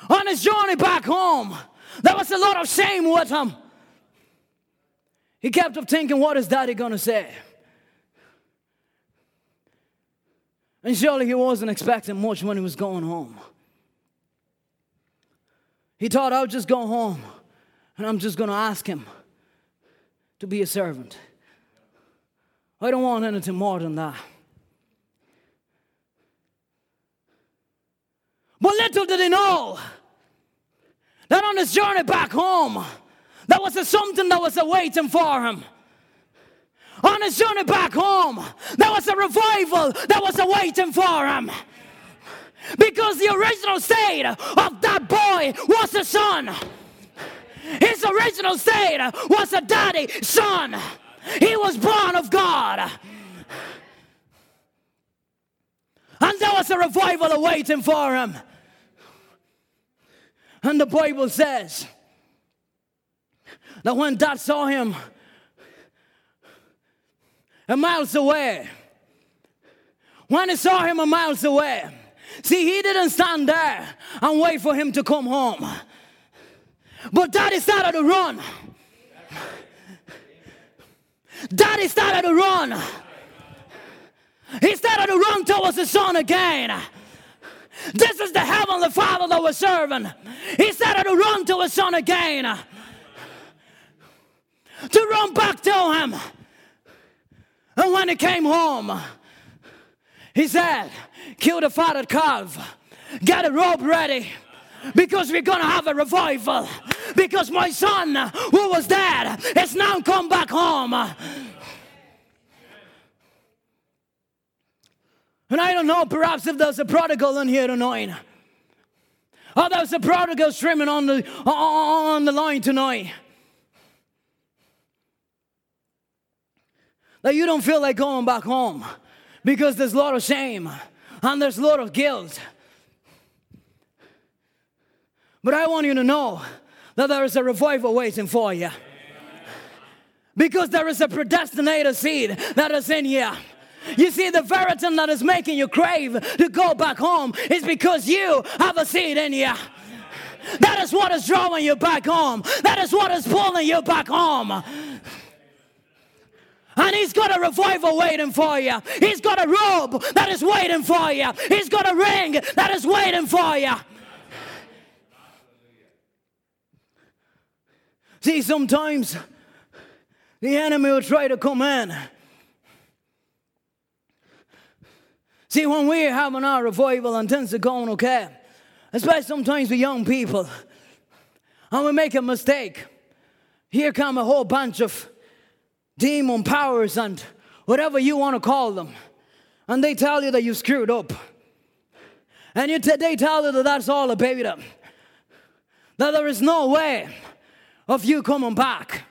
On his journey back home, there was a lot of shame with him. He kept up thinking, what is daddy gonna say? And surely he wasn't expecting much when he was going home. He thought, I'll just go home and I'm just going to ask him to be a servant. I don't want anything more than that. But little did he know that on his journey back home, there was something that was awaiting for him. On his journey back home, there was a revival that was awaiting for him. Because the original state of that boy was a son. His original state was a daddy son. He was born of God. And there was a revival awaiting for him. And the Bible says that when dad saw him a miles away, when he saw him a miles away, see, he didn't stand there and wait for him to come home. But daddy started to run. Daddy started to run. He started to run towards the son again. This is the heavenly Father that we're serving. He started to run to his son again. To run back to him. And when he came home, he said, Kill the fatted calf, get a robe ready, because we're to have a revival. Because my son, who was dead, has now come back home. And I don't know, perhaps if there's a prodigal in here tonight. Or there's a prodigal streaming on the, on the line tonight. That you don't feel like going back home because there's a lot of shame and there's a lot of guilt but I want you to know that there is a revival waiting for you. Because there is a predestinated seed that is in you. You see, the very thing that is making you crave to go back home is because you have a seed in you. That is what is drawing you back home. That is what is pulling you back home. And he's got a revival waiting for you. He's got a robe that is waiting for you. He's got a ring that is waiting for you. See, sometimes the enemy will try to come in. See, when we're having our revival and things are going okay, especially sometimes with young people, and we make a mistake, here come a whole bunch of demon powers and whatever you want to call them, and they tell you that you screwed up. And you t- they tell you that that's all a baby, That there is no way of you coming back.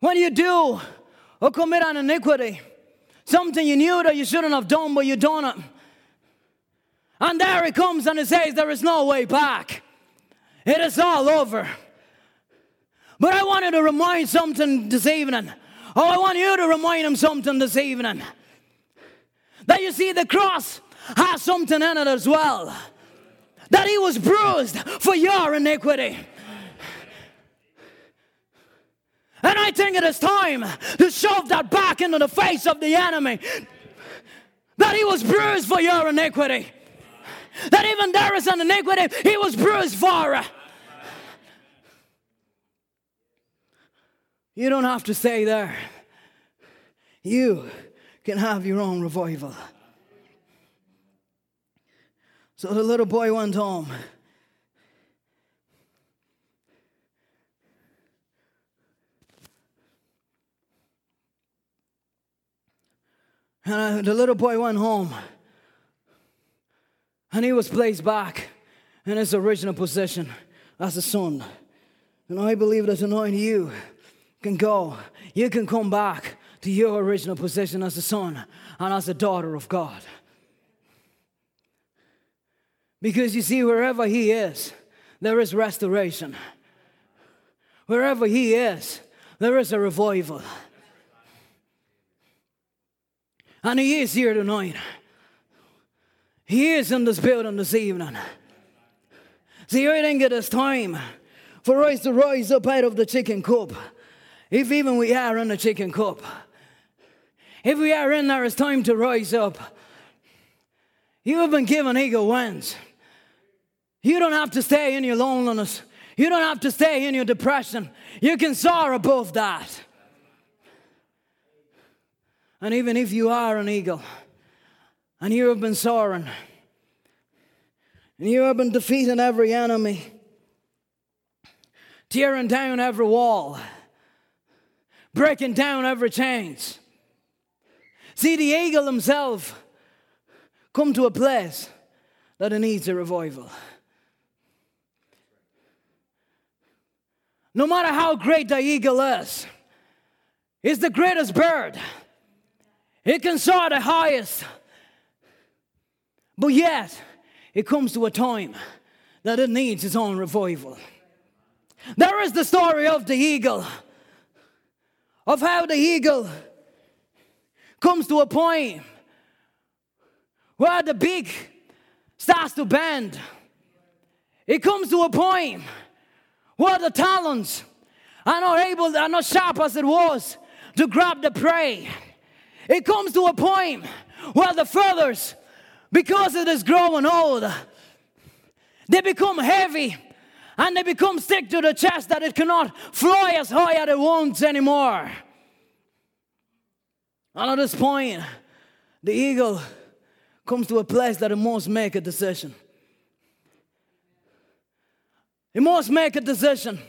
When you do oh, or commit an iniquity, something you knew that you shouldn't have done, but you done it. And there it comes and it says there is no way back. It is all over. But I wanted to remind something this evening. Oh, I want you to remind him something this evening. That you see the cross has something in it as well that he was bruised for your iniquity. And I think it is time to shove that back into the face of the enemy. That he was bruised for your iniquity. That even there is an iniquity, he was bruised for. You don't have to stay there. You can have your own revival. So the little boy went home. And uh, the little boy went home. And he was placed back in his original position as a son. And I believe that tonight you can go, you can come back to your original position as a son and as a daughter of God. Because you see, wherever He is, there is restoration. Wherever He is, there is a revival. And He is here tonight. He is in this building this evening. See, I think it is time for us to rise up out of the chicken coop. If even we are in the chicken coop. If we are in there, it's time to rise up. You have been given eagle wings. You don't have to stay in your loneliness. You don't have to stay in your depression. You can soar above that. And even if you are an eagle and you have been soaring and you have been defeating every enemy, tearing down every wall, breaking down every chains. See, the eagle himself come to a place that it needs a revival. No matter how great the eagle is, is the greatest bird. It can soar the highest. But yet, it comes to a time that it needs its own revival. There is the story of the eagle, of how the eagle comes to a point where the beak starts to bend. It comes to a point where the talons are not able, are not sharp as it was to grab the prey. It comes to a point where the feathers, because it is growing old, they become heavy and they become stick to the chest that it cannot fly as high as it wants anymore. And at this point, the eagle comes to a place that it must make a decision. He must make a decision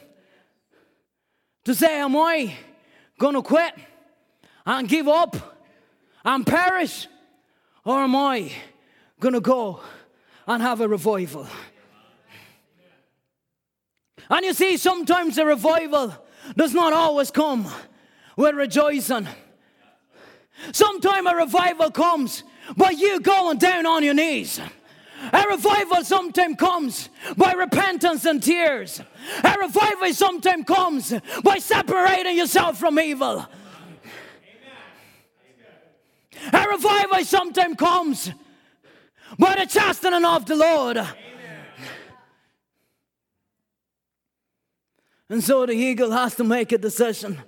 to say, Am I going to quit and give up and perish? Or am I going to go and have a revival? And you see, sometimes a revival does not always come with rejoicing. Sometimes a revival comes by you going down on your knees. A revival sometimes comes by repentance and tears. A revival sometimes comes by separating yourself from evil. A revival sometimes comes by the chastening of the Lord. And so the eagle has to make a decision.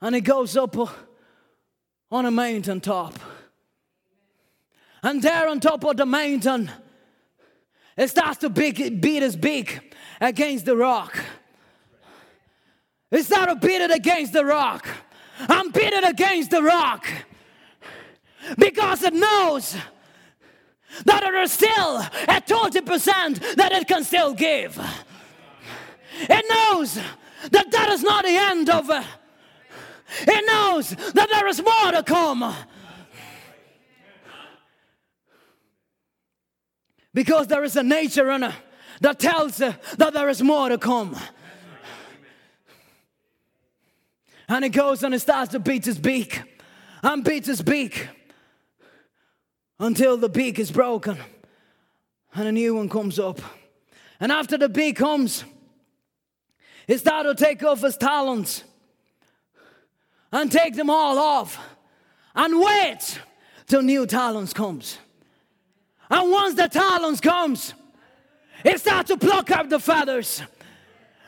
And he goes up on a mountain top. And there on top of the mountain, it starts to beat, beat his beak against the rock. It starts to beat it against the rock. I'm beating against the rock because it knows that there is still a 20% that it can still give. It knows that that is not the end of it. It knows that there is more to come. Because there is a nature in it that tells it that there is more to come. And he goes and he starts to beat his beak and beats his beak until the beak is broken and a new one comes up. And after the beak comes, he starts to take off his talons and take them all off and wait till new talons comes. And once the talons comes, it starts to pluck up the feathers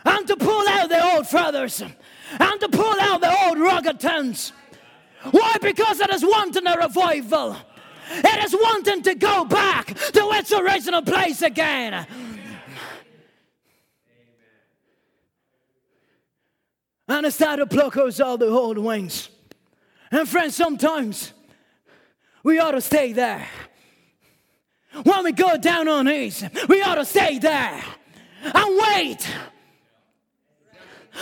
and to pull out the old feathers and to pull out the old rugged tents. Why? Because it is wanting a revival. It is wanting to go back to its original place again. And it started to pluck out all the old wings. And friends, sometimes we ought to stay there. When we go down on knees, we ought to stay there and wait.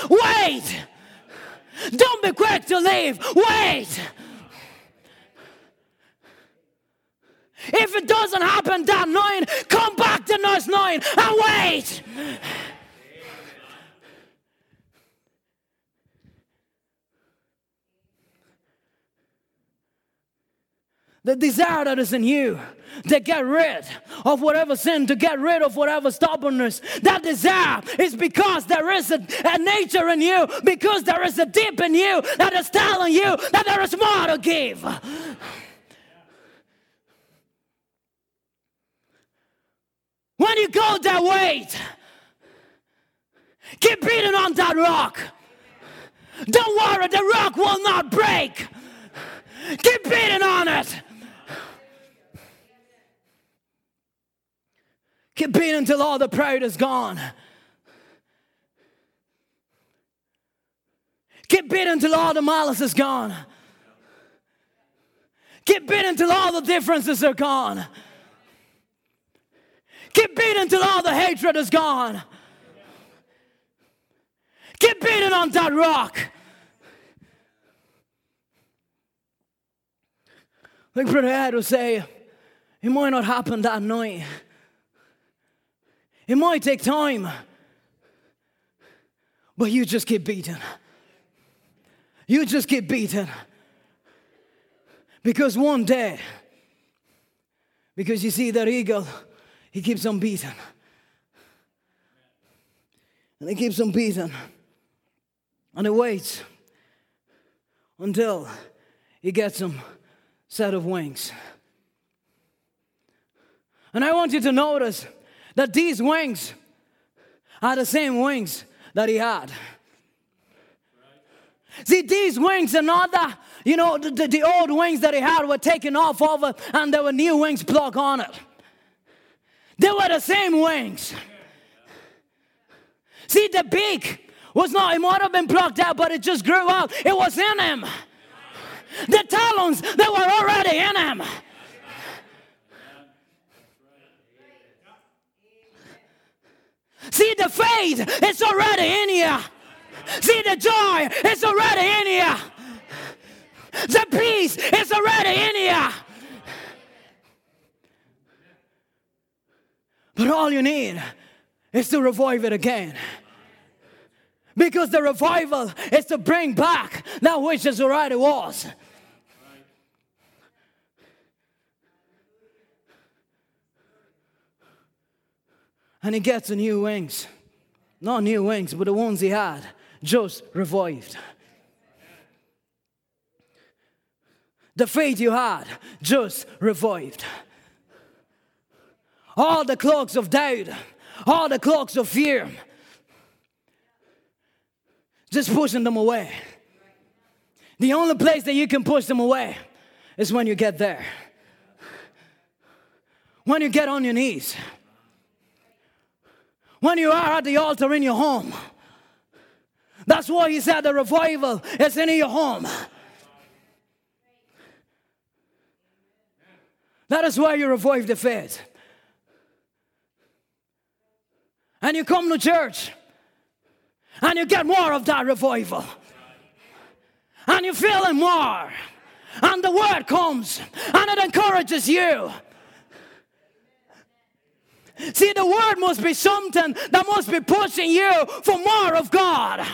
Wait don't be quick to leave. Wait. If it doesn't happen that night, come back the next night and wait. the desire that is in you to get rid of whatever sin, to get rid of whatever stubbornness. That desire is because there is a, a, nature in you, because there is a deep in you that is telling you that there is more to give. When you go that way, keep beating on that rock. Don't worry, the rock will not break. Keep beating on it. Keep beating until all the pride is gone. Keep beating until all the malice is gone. Keep beating until all the differences are gone. Keep beating until all the hatred is gone. Keep beating on that rock. Like Brother Ed would say, it might not happen that night. It might take time, but you just keep beating. You just keep beating. Because one day, because you see that eagle, he keeps on beating. And he keeps on beating. And he waits until he gets some set of wings. And I want you to notice that these wings are the same wings that he had. See, these wings are not the, you know, the, the, the, old wings that he had were taken off of it and there were new wings plugged on it. They were the same wings. See, the beak was not, it might have been plucked out, but it just grew out. It was in him. The talons, they were already in him. See the faith, it's already in you. See the joy, it's already in you. The peace, it's already in you. But all you need is to revive it again. Because the revival is to bring back that which is already was. And he gets new wings. Not new wings, but the ones he had just revived. The faith you had just revived. All the clocks of doubt, all the clocks of fear, just pushing them away. The only place that you can push them away is when you get there. When you get on your knees. When you are at the altar in your home. That's why he said the revival is in your home. That is why you revive the faith. And you come to church and you get more of that revival. And you feel it more. And the word comes and it encourages you. See, the word must be something that must be pushing you for more of God.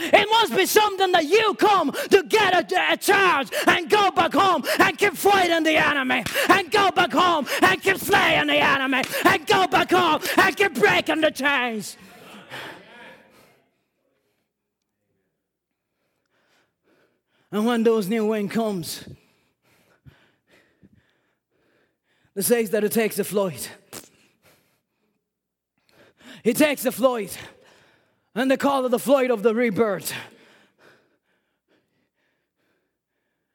It must be something that you come to get a, a, charge and go back home and keep fighting the enemy and go back home and keep slaying the enemy and go back home and keep breaking the chains. And when those new wind comes, it says that it takes a flight. It takes the Floyd And they call it the Floyd of the rebirth.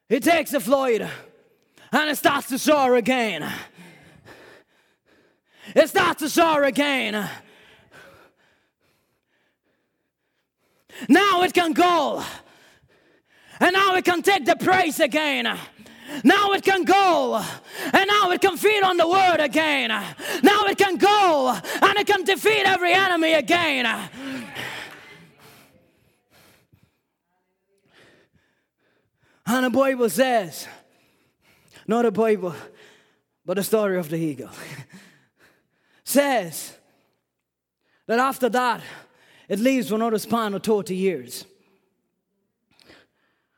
It takes the Floyd and it starts to soar again. It starts to soar again. Now it can go. And now it can take the praise again. Now it can go. And now it can feed on the word again. Now it can go. And it can defeat every enemy again. And the Bible says, not the Bible, but the story of the eagle, says that after that, it leaves for another span of 30 years.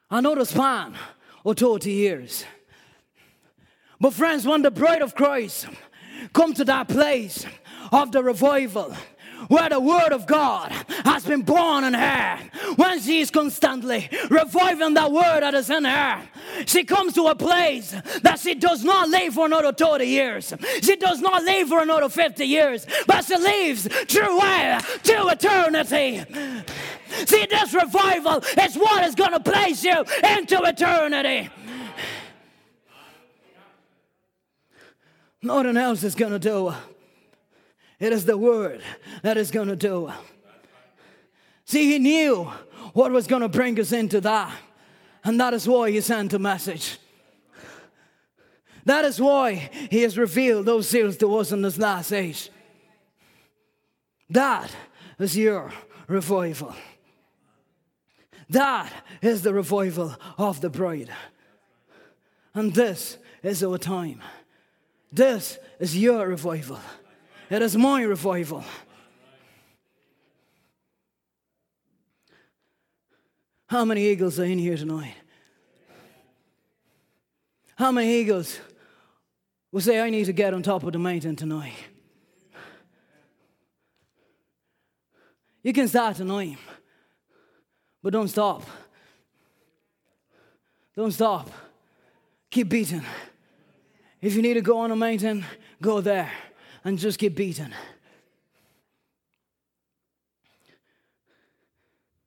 Another span of 30 years. But friends, when the bride of Christ come to that place of the revival, where the word of God has been born in her, when she is constantly reviving that word that is in her, she comes to a place that she does not live for another 30 years. She does not live for another 50 years, but she lives through? To eternity. See, this revival is what is going to place you into eternity. Nothing else is going to do. It is the word that is going to do. It. See, he knew what was going to bring us into that. And that is why he sent a message. That is why he has revealed those seals to us in this last age. That is your revival. That is the revival of the bride. And this is our time. This is your revival. It is my revival. How many eagles are in here tonight? How many eagles will say, I need to get on top of the mountain tonight? You can start tonight, but don't stop. Don't stop. Keep beating. If you need to go on a mountain, go there and just get beaten.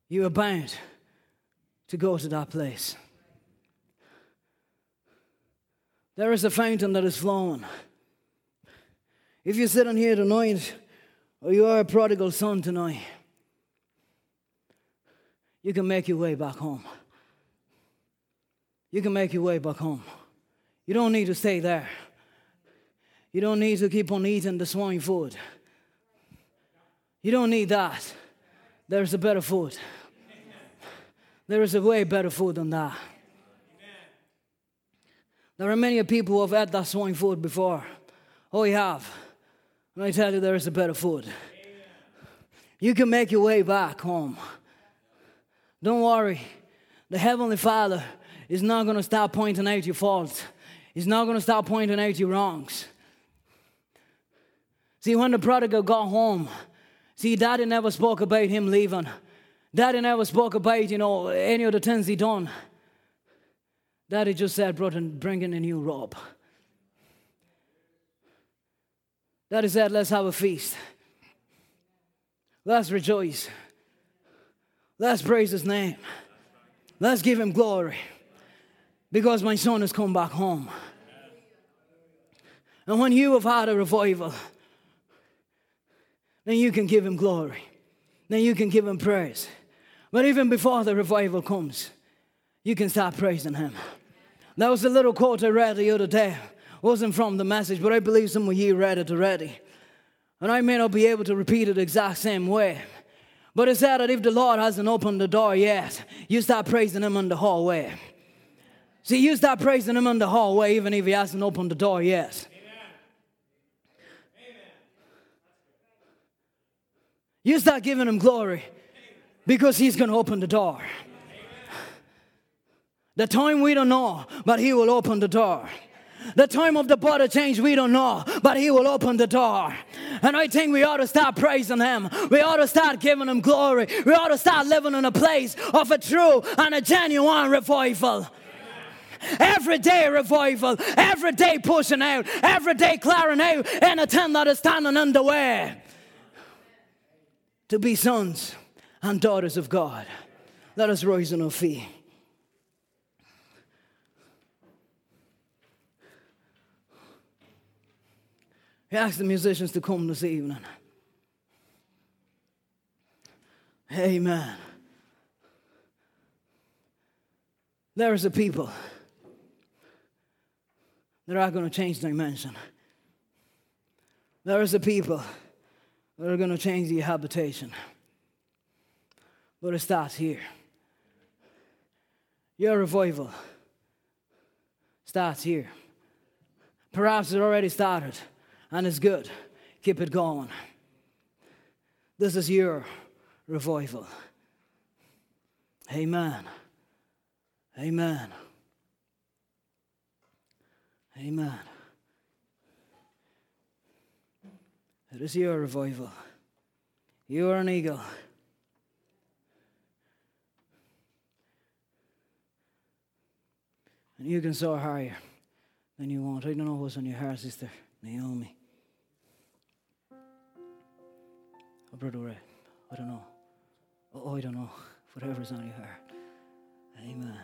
You are bound to go to that place. There is a fountain that is flowing. If you're sitting here tonight, or you are a prodigal son tonight, you can make your way back home. You can make your way back home. You don't need to stay there. You don't need to keep on eating the swine food. You don't need that. There's a better food. There is a way better food than that. There are many people who have had that swine food before. Oh, you have. And I tell you, there is a better food. You can make your way back home. Don't worry. The Heavenly Father is not going to stop pointing out your faults. He's not going to stop pointing out your wrongs. See, when the prodigal got home, see, daddy never spoke about him leaving. Daddy never spoke about, you know, any of the things he done. Daddy just said, bring in a new robe. Daddy said, let's have a feast. Let's rejoice. Let's praise his name. Let's give him glory. Because my son has come back home. And when you have had a revival, then you can give him glory. Then you can give him praise. But even before the revival comes, you can start praising him. That was a little quote I read the other day. It wasn't from the message, but I believe some of you read it already. And I may not be able to repeat it the exact same way. But it's said that if the Lord hasn't opened the door yet, you start praising him in the hallway. See, you start praising him in the hallway even if he hasn't opened the door yet. You start giving him glory because he's going to open the door. The time we don't know, but he will open the door. The time of the border change we don't know, but he will open the door. And I think we ought to start praising him. We ought to start giving him glory. We ought to start living in a place of a true and a genuine revival. Every day revival, every day pushing out, every day clearing out anything that is standing in way to be sons and daughters of God. Let us rise on our feet. We ask the musicians to come this evening. Amen. There is a people that are going to change dimension. There is a people that are going to change the habitation. But it starts here. Your revival starts here. Perhaps it already started and it's good. Keep it going. This is your revival. Amen. Amen. Amen. It is your revival. You are an eagle. And you can soar higher than you want. I don't know what's on your heart, Sister Naomi. Oh, Brother I don't know. Oh, I don't know. Whatever's on your heart. Amen.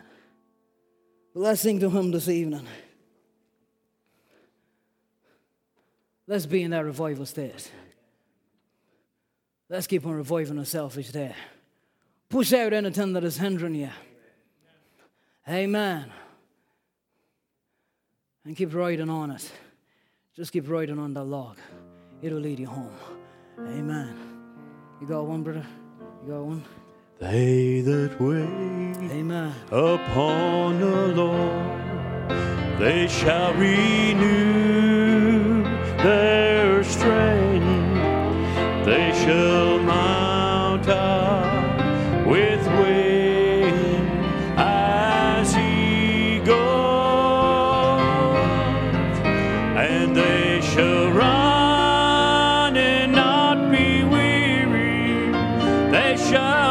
Blessing to Him this evening. Let's be in that revival state. Let's keep on reviving ourselves each day. Push out anything that is hindering you. Amen. And keep riding on it. Just keep riding on that log. It'll lead you home. Amen. You got one, brother? You got one? They that wait Amen. upon the Lord, they shall renew their strength. They shall They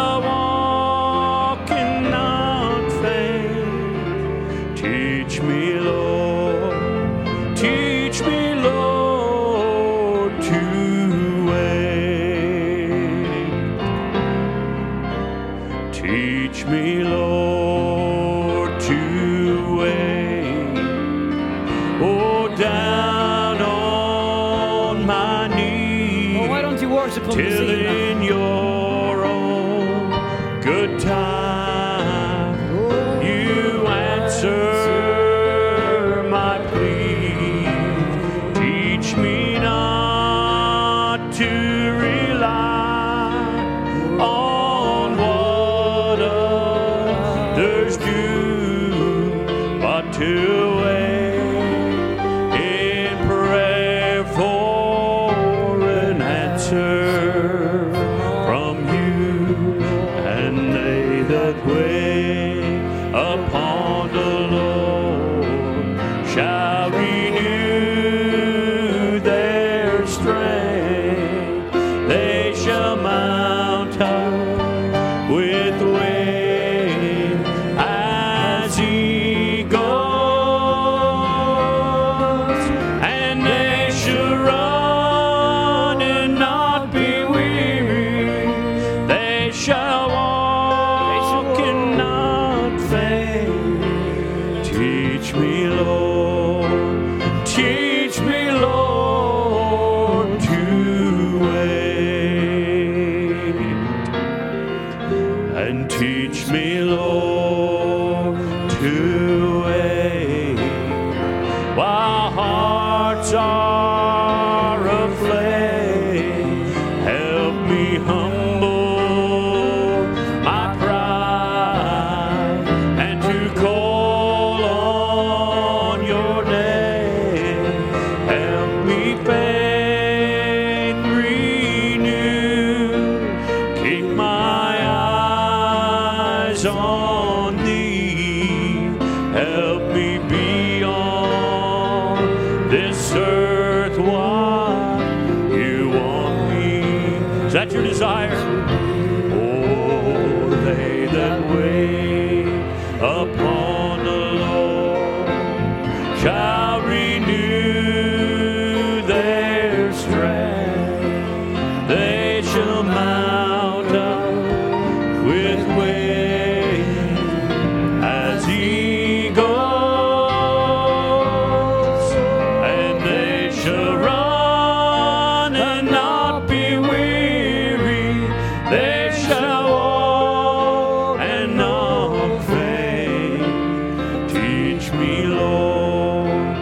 Teach me, Lord,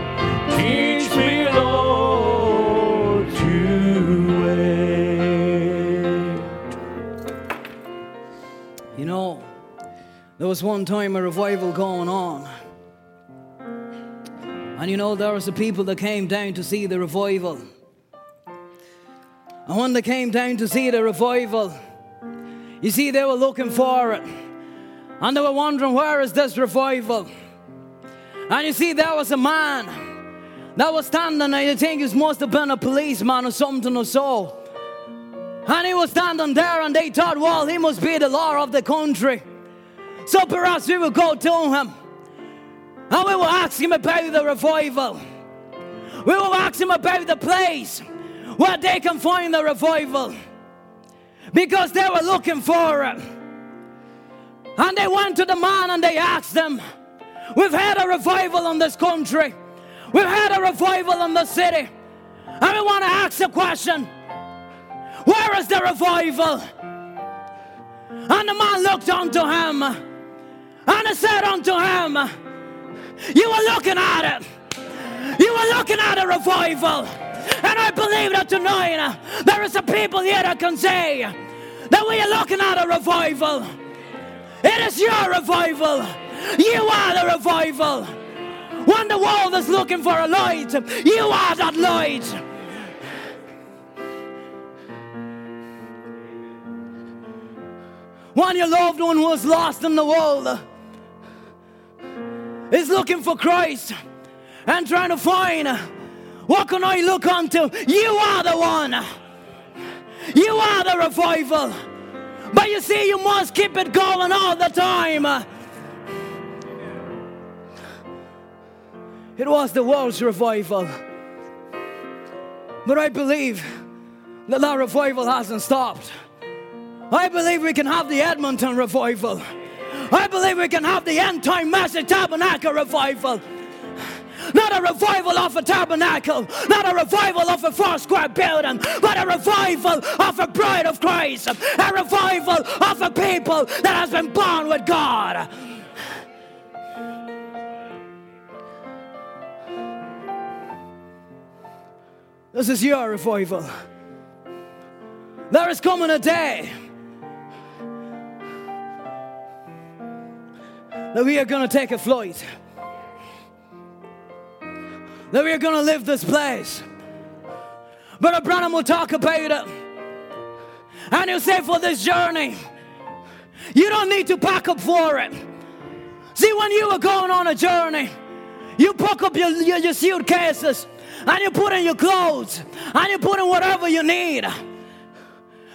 teach me, Lord, to wait. You know, there was one time a revival going on. And you know, there was the people that came down to see the revival. And when they came down to see the revival, you see, they were looking for it. And they were wondering, where is this revival? And you see, there was a man that was standing, and you think he must have been a policeman or something or so. And he was standing there, and they thought, well, he must be the law of the country. So perhaps we will go to him and we will ask him about the revival. We will ask him about the place where they can find the revival because they were looking for it. And they went to the man and they asked him, We've had a revival in this country, we've had a revival in the city, and we want to ask the question where is the revival? And the man looked unto him and he said unto him, You were looking at it. You were looking at a revival. And I believe that tonight there is a people here that can say that we are looking at a revival. It is your revival. You are the revival. When the world is looking for a light, you are that light. When your loved one was lost in the world is looking for Christ and trying to find what can I look unto? You are the one. You are the revival. But you see, you must keep it going all the time. It was the world's revival. But I believe that that revival hasn't stopped. I believe we can have the Edmonton revival. I believe we can have the end time message tabernacle revival. Not a revival of a tabernacle, not a revival of a four square building, but a revival of a bride of Christ, a revival of a people that has been born with God. This is your revival. There is coming a day that we are going to take a flight, that we are going to leave this place. Brother Branham will talk about it. And he'll say, for this journey, you don't need to pack up for it. See, when you were going on a journey, you pack up your, your, your suitcases and you put in your clothes and you put in whatever you need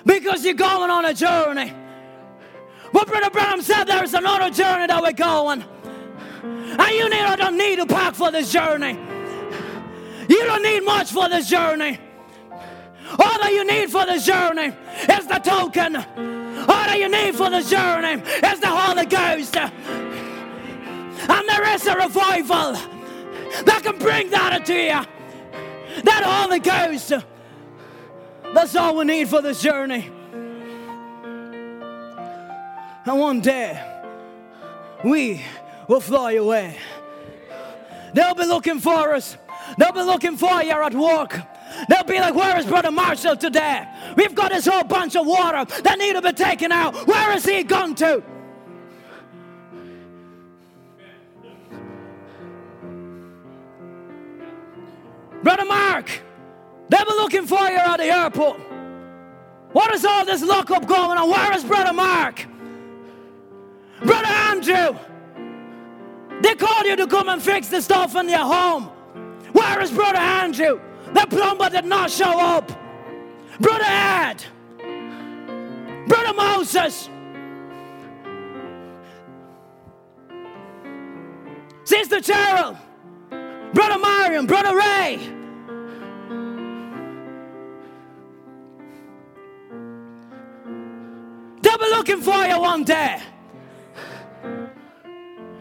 because you're going on a journey. But Brother Branham said there is another journey that we're going. And you need, don't need to pack for this journey. You don't need much for this journey. All that you need for this journey is the token. All that you need for this journey is the Holy Ghost. And there is a revival that can bring that to you. That Holy Ghost. That's all we need for this journey. And one day, we will fly away. They'll be looking for us. They'll be looking for you at work. They'll be like, Where is Brother Marshall today? We've got this whole bunch of water that need to be taken out. Where is he gone to? Brother Mark, they'll be looking for you at the airport. What is all this lockup going on? Where is Brother Mark? Brother Andrew, they called you to come and fix the stuff in your home. Where is Brother Andrew? The plumber did not show up. Brother Ed, Brother Moses. Sister Cheryl, Brother Marion, Brother Ray. They'll be looking for you one day.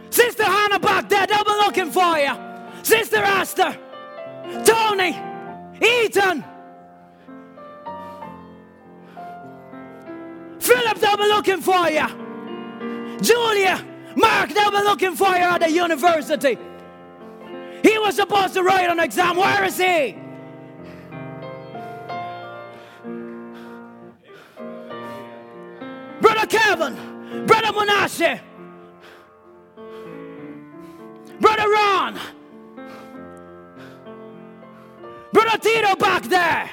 Sister Hannah back there, they'll be looking for you. Sister Esther, Tony, Ethan, Philip, they'll be looking for you. Julia, Mark, they'll be looking for you at the university. He was supposed to write an exam. Where is he? Brother Kevin, Brother Menashe, Brother Ron, Brother Tito back there,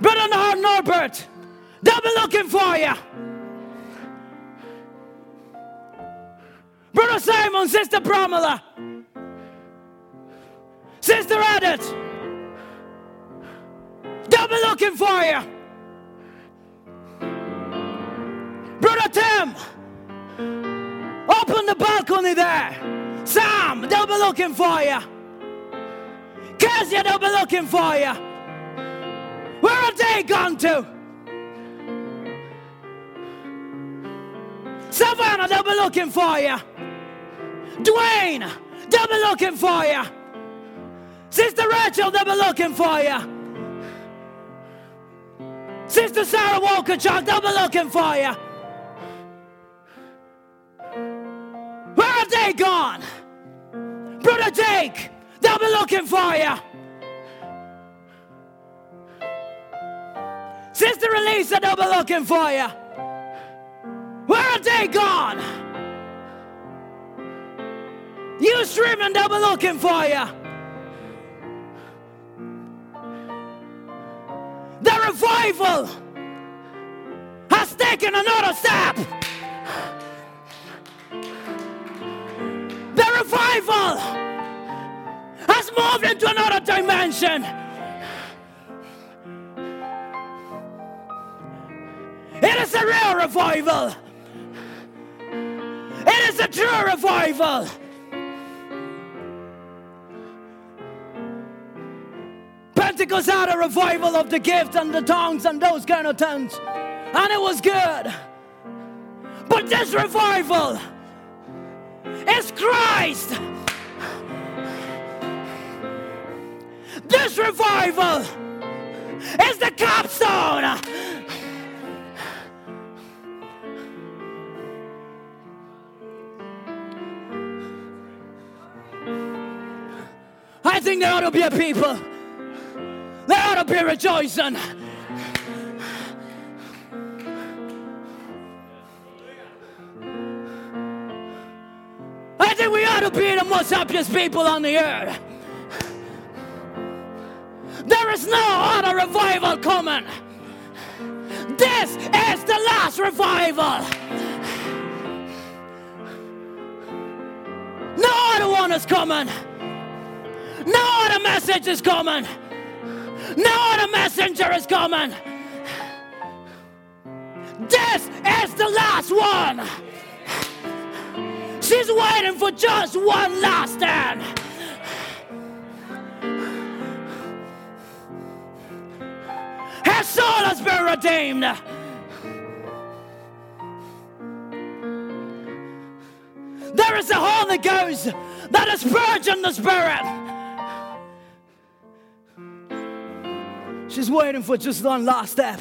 Brother Norbert, they'll be looking for you. Brother Simon, Sister Pramila, Sister Edith, they'll be looking for you. Tim, open the balcony there. Sam, they'll be looking for you. Kezia, they'll be looking for you. Where are they gone to? Savannah, they'll be looking for you. Dwayne, they'll be looking for you. Sister Rachel, they'll be looking for you. Sister Sarah Walker, Chuck, they'll be looking for you. They gone? Brother Jake, they'll be looking for you. Sister Elisa, they'll be looking for you. Where are they gone? You streaming, they'll be looking for you. The revival has taken another step. Revival has moved into another dimension. It is a real revival. It is a true revival. Pentecost had a revival of the gift and the tongues and those kind of things, and it was good. But this revival is Christ. This revival is the capstone. I think there ought to be a people. There ought to be rejoicing. To be the most happiest people on the earth. There is no other revival coming. This is the last revival. No other one is coming. No other message is coming. No other messenger is coming. This is the last one. She's waiting for just one last stand. Her soul has been redeemed. There is a Holy Ghost that is purging the Spirit. She's waiting for just one last step.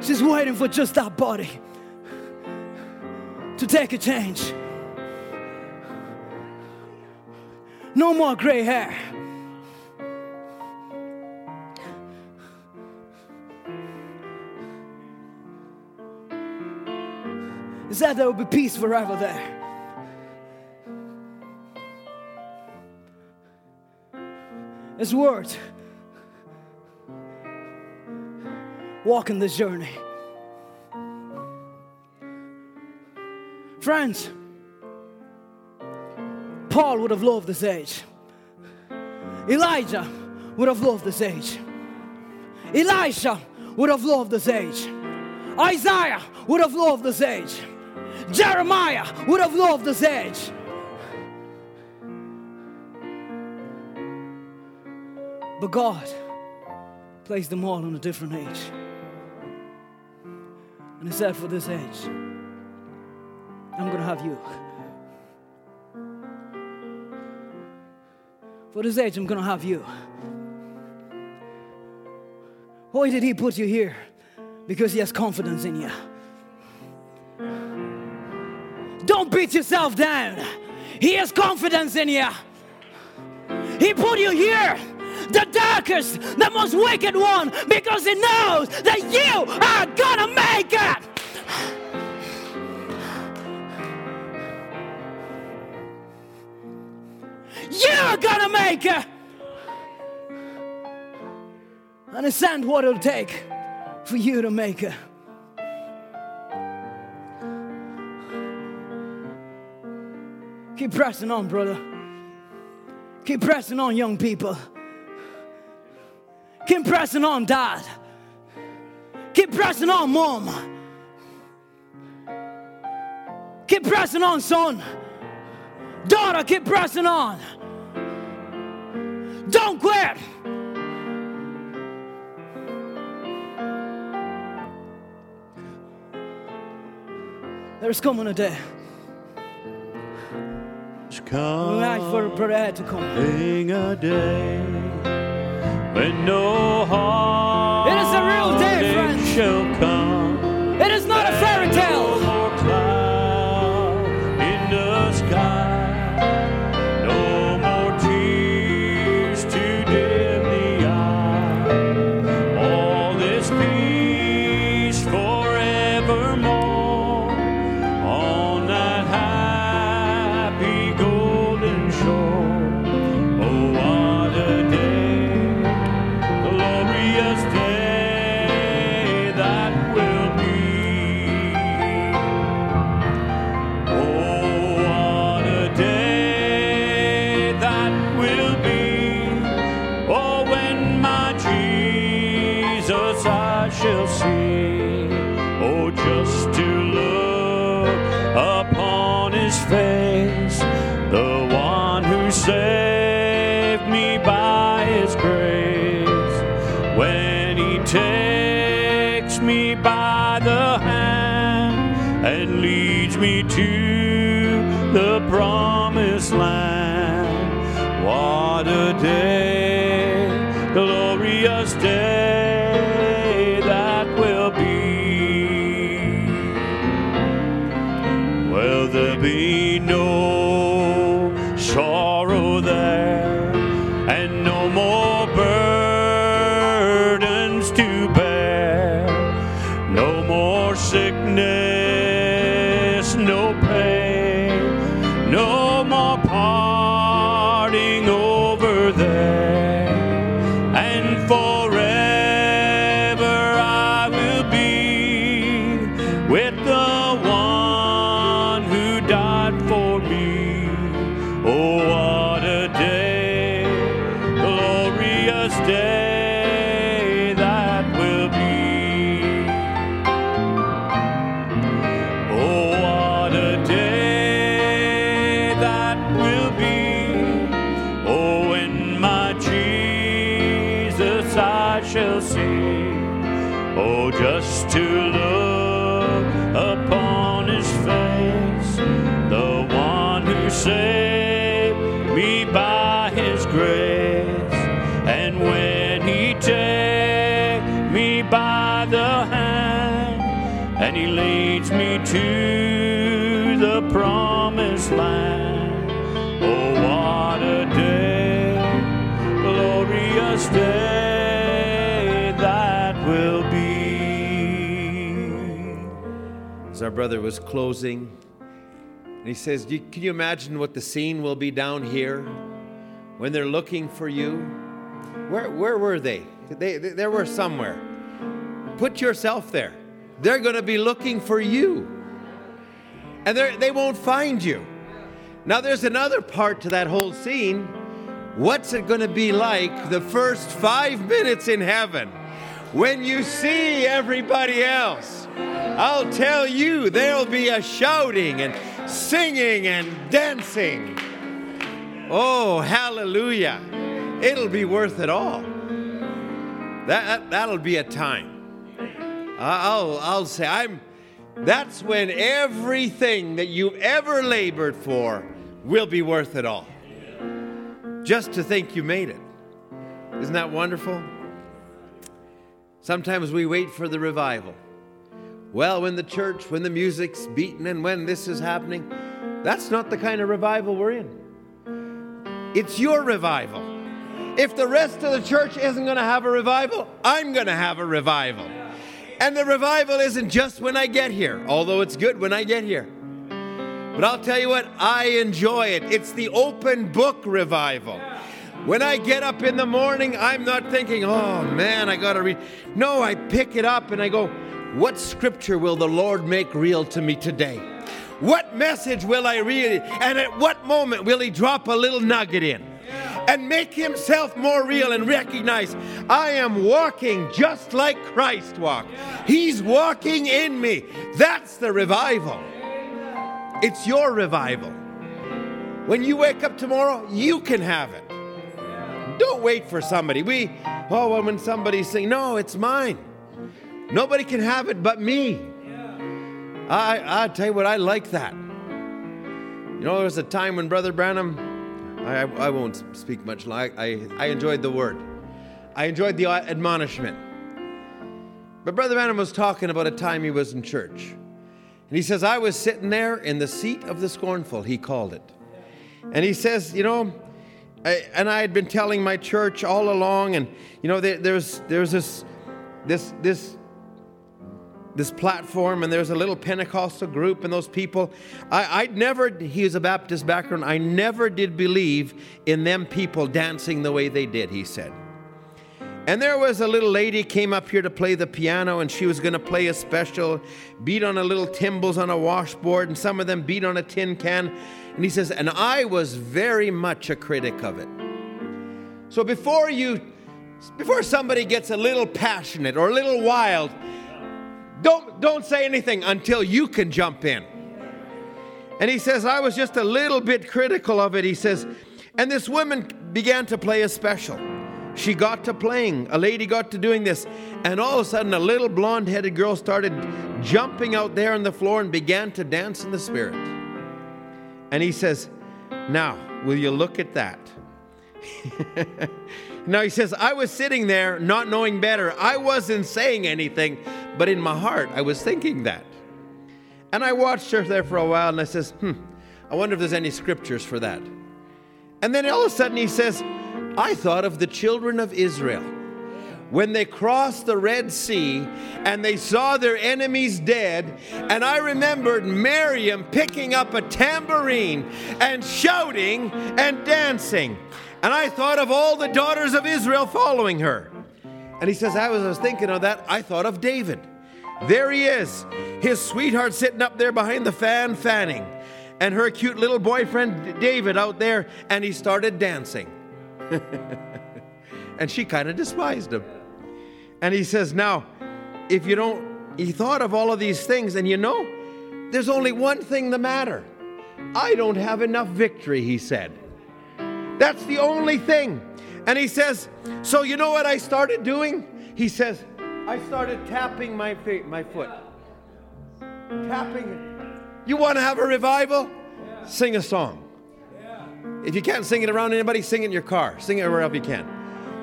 She's waiting for just that body to take a change. No more gray hair. Is that there will be peace forever there? His word. Walking this journey. Friends, Paul would have loved this age. Elijah would have loved this age. Elisha would have loved this age. Isaiah would have loved this age. Jeremiah would have loved this age. But God placed them all on a different age. And He said, For this age, I'm going to have you. For this age, I'm going to have you. Why did He put you here? Because He has confidence in you. Don't beat yourself down. He has confidence in you. He put you here, the darkest, the most wicked one, because He knows that you are gonna make it. Gonna make it. Understand what it'll take for you to make it. Keep pressing on, brother. Keep pressing on, young people. Keep pressing on, dad. Keep pressing on, mom. Keep pressing on, son. Daughter, keep pressing on. Don't quit. There's coming a day. It's Night for Brother Ed to come. coming a day when no harm glorious day brother was closing, and he says, Can you imagine what the scene will be down here when they're looking for you? Where, where were they? they? They they were somewhere. Put yourself there. They're going to be looking for you, and they won't find you. Now, there's another part to that whole scene. What's it going to be like the first five minutes in heaven when you see everybody else, I'll tell you there'll be a shouting and singing and dancing. Oh, hallelujah. It'll be worth it all. That, that'll be a time. I'll, I'll say, I'm, that's when everything that you've ever labored for will be worth it all. Just to think you made it. Isn't that wonderful? Sometimes we wait for the revival. Well, when the church, when the music's beaten, and when this is happening, that's not the kind of revival we're in. It's your revival. If the rest of the church isn't going to have a revival, I'm going to have a revival. And the revival isn't just when I get here, although it's good when I get here. But I'll tell you what, I enjoy it. It's the open book revival. When I get up in the morning, I'm not thinking, oh man, I got to read. No, I pick it up and I go, what scripture will the Lord make real to me today? What message will I read? And at what moment will He drop a little nugget in? And make himself more real and recognize I am walking just like Christ walked. He's walking in me. That's the revival. It's your revival. When you wake up tomorrow, you can have it. Don't wait for somebody. We, oh, when somebody's saying, no, it's mine. Nobody can have it but me. I, I tell you what, I like that. You know, there was a time when Brother Branham, I, I won't speak much, like I, I enjoyed the word. I enjoyed the admonishment. But Brother Branham was talking about a time he was in church. And he says, I was sitting there in the seat of the scornful, he called it. And he says, You know, I, and I had been telling my church all along, and you know, there, there's there's this this this this platform, and there's a little Pentecostal group, and those people. I, I never. He is a Baptist background. I never did believe in them people dancing the way they did. He said. And there was a little lady came up here to play the piano, and she was going to play a special, beat on a little timbals on a washboard, and some of them beat on a tin can. And he says, and I was very much a critic of it. So before you, before somebody gets a little passionate or a little wild, don't, don't say anything until you can jump in. And he says, I was just a little bit critical of it. He says, and this woman began to play a special. She got to playing. A lady got to doing this. And all of a sudden, a little blonde headed girl started jumping out there on the floor and began to dance in the spirit. And he says, Now, will you look at that? now he says, I was sitting there not knowing better. I wasn't saying anything, but in my heart, I was thinking that. And I watched her there for a while and I says, Hmm, I wonder if there's any scriptures for that. And then all of a sudden he says, I thought of the children of Israel when they crossed the Red Sea and they saw their enemies dead. And I remembered Miriam picking up a tambourine and shouting and dancing. And I thought of all the daughters of Israel following her. And he says, I was, I was thinking of that, I thought of David. There he is, his sweetheart sitting up there behind the fan, fanning, and her cute little boyfriend David out there, and he started dancing. and she kind of despised him. And he says, Now, if you don't, he thought of all of these things, and you know, there's only one thing the matter. I don't have enough victory, he said. That's the only thing. And he says, So you know what I started doing? He says, I started tapping my my foot. Tapping. You want to have a revival? Sing a song. If you can't sing it around anybody, sing it in your car. Sing it wherever you can.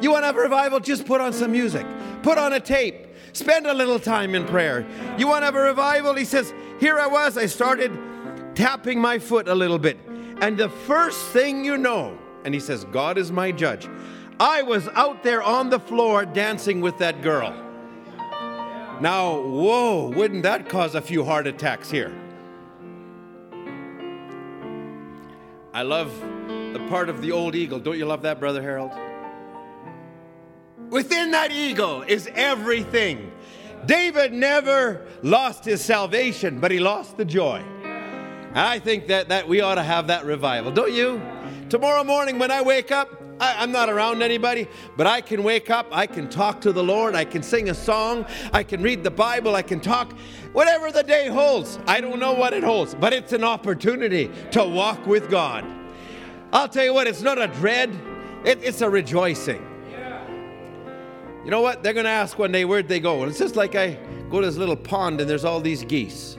You want to have a revival? Just put on some music. Put on a tape. Spend a little time in prayer. You want to have a revival? He says, Here I was. I started tapping my foot a little bit. And the first thing you know, and he says, God is my judge. I was out there on the floor dancing with that girl. Now, whoa, wouldn't that cause a few heart attacks here? I love the part of the old eagle. Don't you love that, Brother Harold? Within that eagle is everything. David never lost his salvation, but he lost the joy. I think that, that we ought to have that revival, don't you? Tomorrow morning when I wake up, I, am not around anybody, but I can wake up, I can talk to the Lord, I can sing a song, I can read the Bible, I can talk. Whatever the day holds, I don't know what it holds, but it's an opportunity to walk with God. I'll tell you what, it's not a dread, it, it's a rejoicing. You know what? They're going to ask one day, where'd they go? And it's just like I go to this little pond and there's all these geese.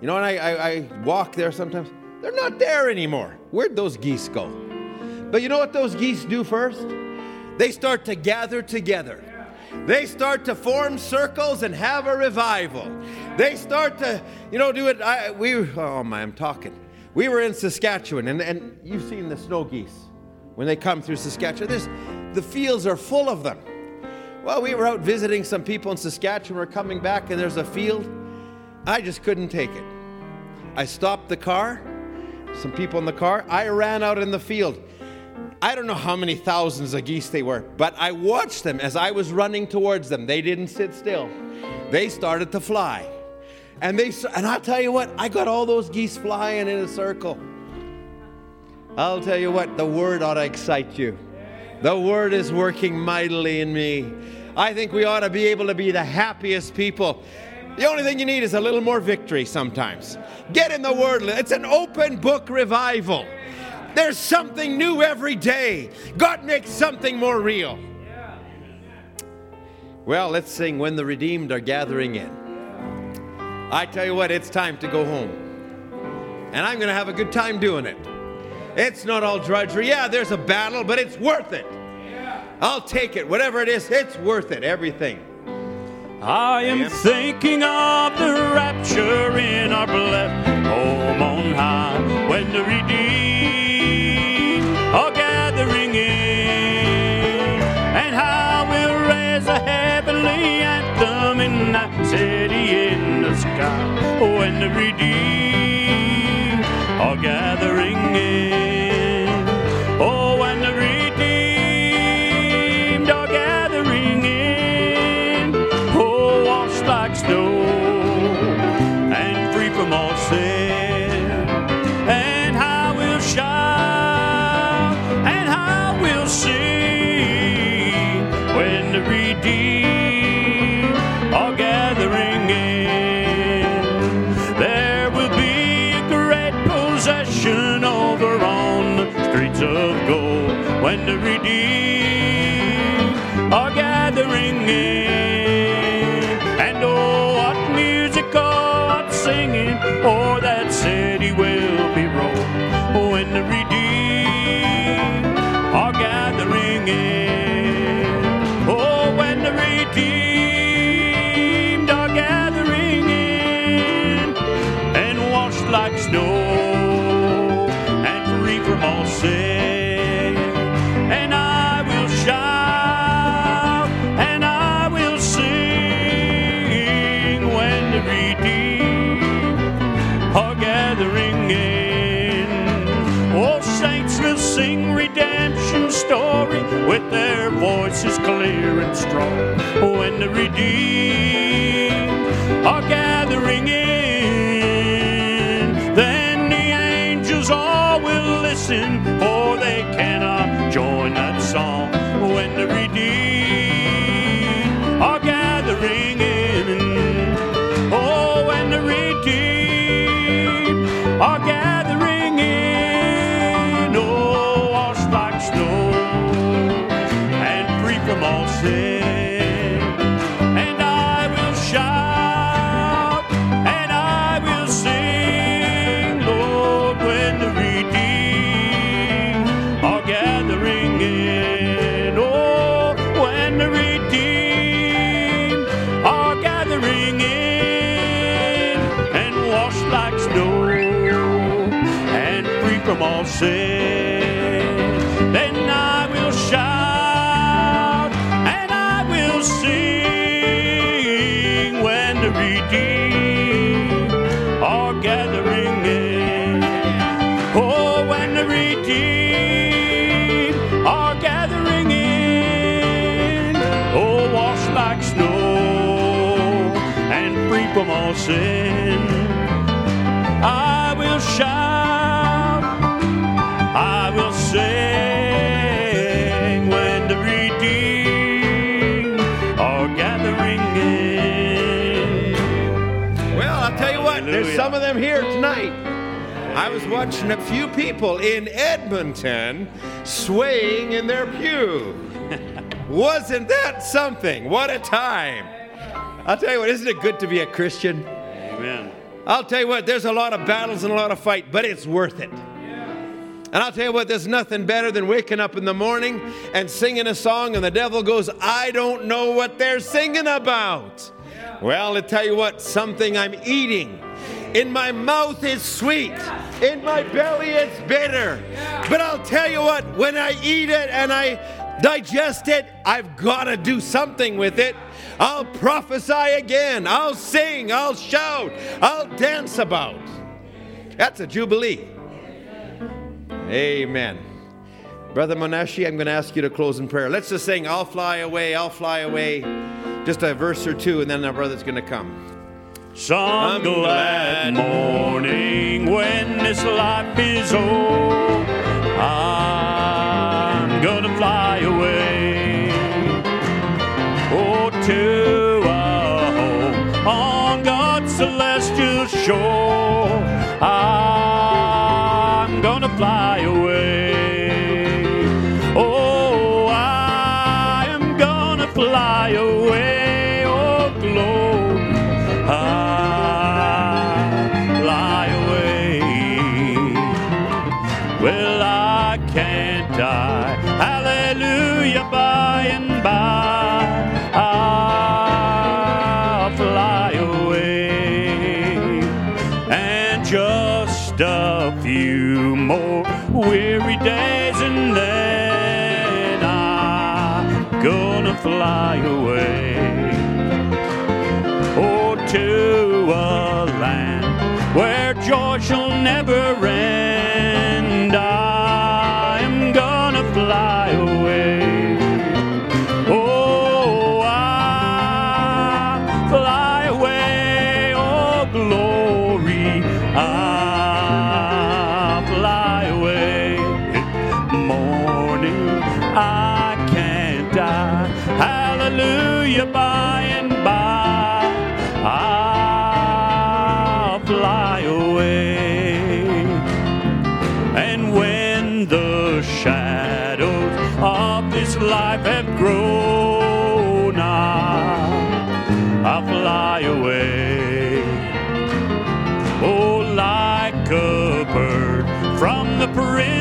You know, and I, I, I walk there sometimes. They're not there anymore. Where'd those geese go? But you know what those geese do first? They start to gather together. They start to form circles and have a revival. They start to, you know, do it. I, we, oh my, I'm talking. We were in Saskatchewan, and, and you've seen the snow geese when they come through Saskatchewan. There's, the fields are full of them. Well, we were out visiting some people in Saskatchewan. We're coming back, and there's a field. I just couldn't take it. I stopped the car, some people in the car. I ran out in the field. I don't know how many thousands of geese they were, but I watched them as I was running towards them. They didn't sit still. They started to fly. And they and I'll tell you what, I got all those geese flying in a circle. I'll tell you what, the word ought to excite you. The word is working mightily in me. I think we ought to be able to be the happiest people. The only thing you need is a little more victory sometimes. Get in the word. It's an open book revival. There's something new every day. God makes something more real. Well, let's sing When the Redeemed Are Gathering In. I tell you what, it's time to go home. And I'm going to have a good time doing it. It's not all drudgery. Yeah, there's a battle, but it's worth it. I'll take it. Whatever it is, it's worth it. Everything. I am thinking of the rapture in our blessed home on high when the redeemed are gathering in, and how we'll raise a heavenly anthem in that city in the sky when the redeemed are gathering in. When the redeemed are gathering in. Voices clear and strong. When the redeemed are gathering in, then the angels all will listen, for they cannot join that song. When the redeemed here tonight. I was watching a few people in Edmonton swaying in their pew. Wasn't that something? What a time. I'll tell you what, isn't it good to be a Christian? Amen. I'll tell you what, there's a lot of battles and a lot of fight, but it's worth it. And I'll tell you what, there's nothing better than waking up in the morning and singing a song, and the devil goes, I don't know what they're singing about. Well, I'll tell you what, something I'm eating. In my mouth is sweet, in my belly it's bitter. But I'll tell you what, when I eat it and I digest it, I've got to do something with it. I'll prophesy again, I'll sing, I'll shout, I'll dance about. That's a jubilee. Amen. Brother Monashi, I'm going to ask you to close in prayer. Let's just sing, I'll fly away, I'll fly away. Just a verse or two, and then our brother's going to come. Some glad morning when this life is old, I'm gonna fly away. Oh, to a home on God's celestial shore. I'm gonna fly away.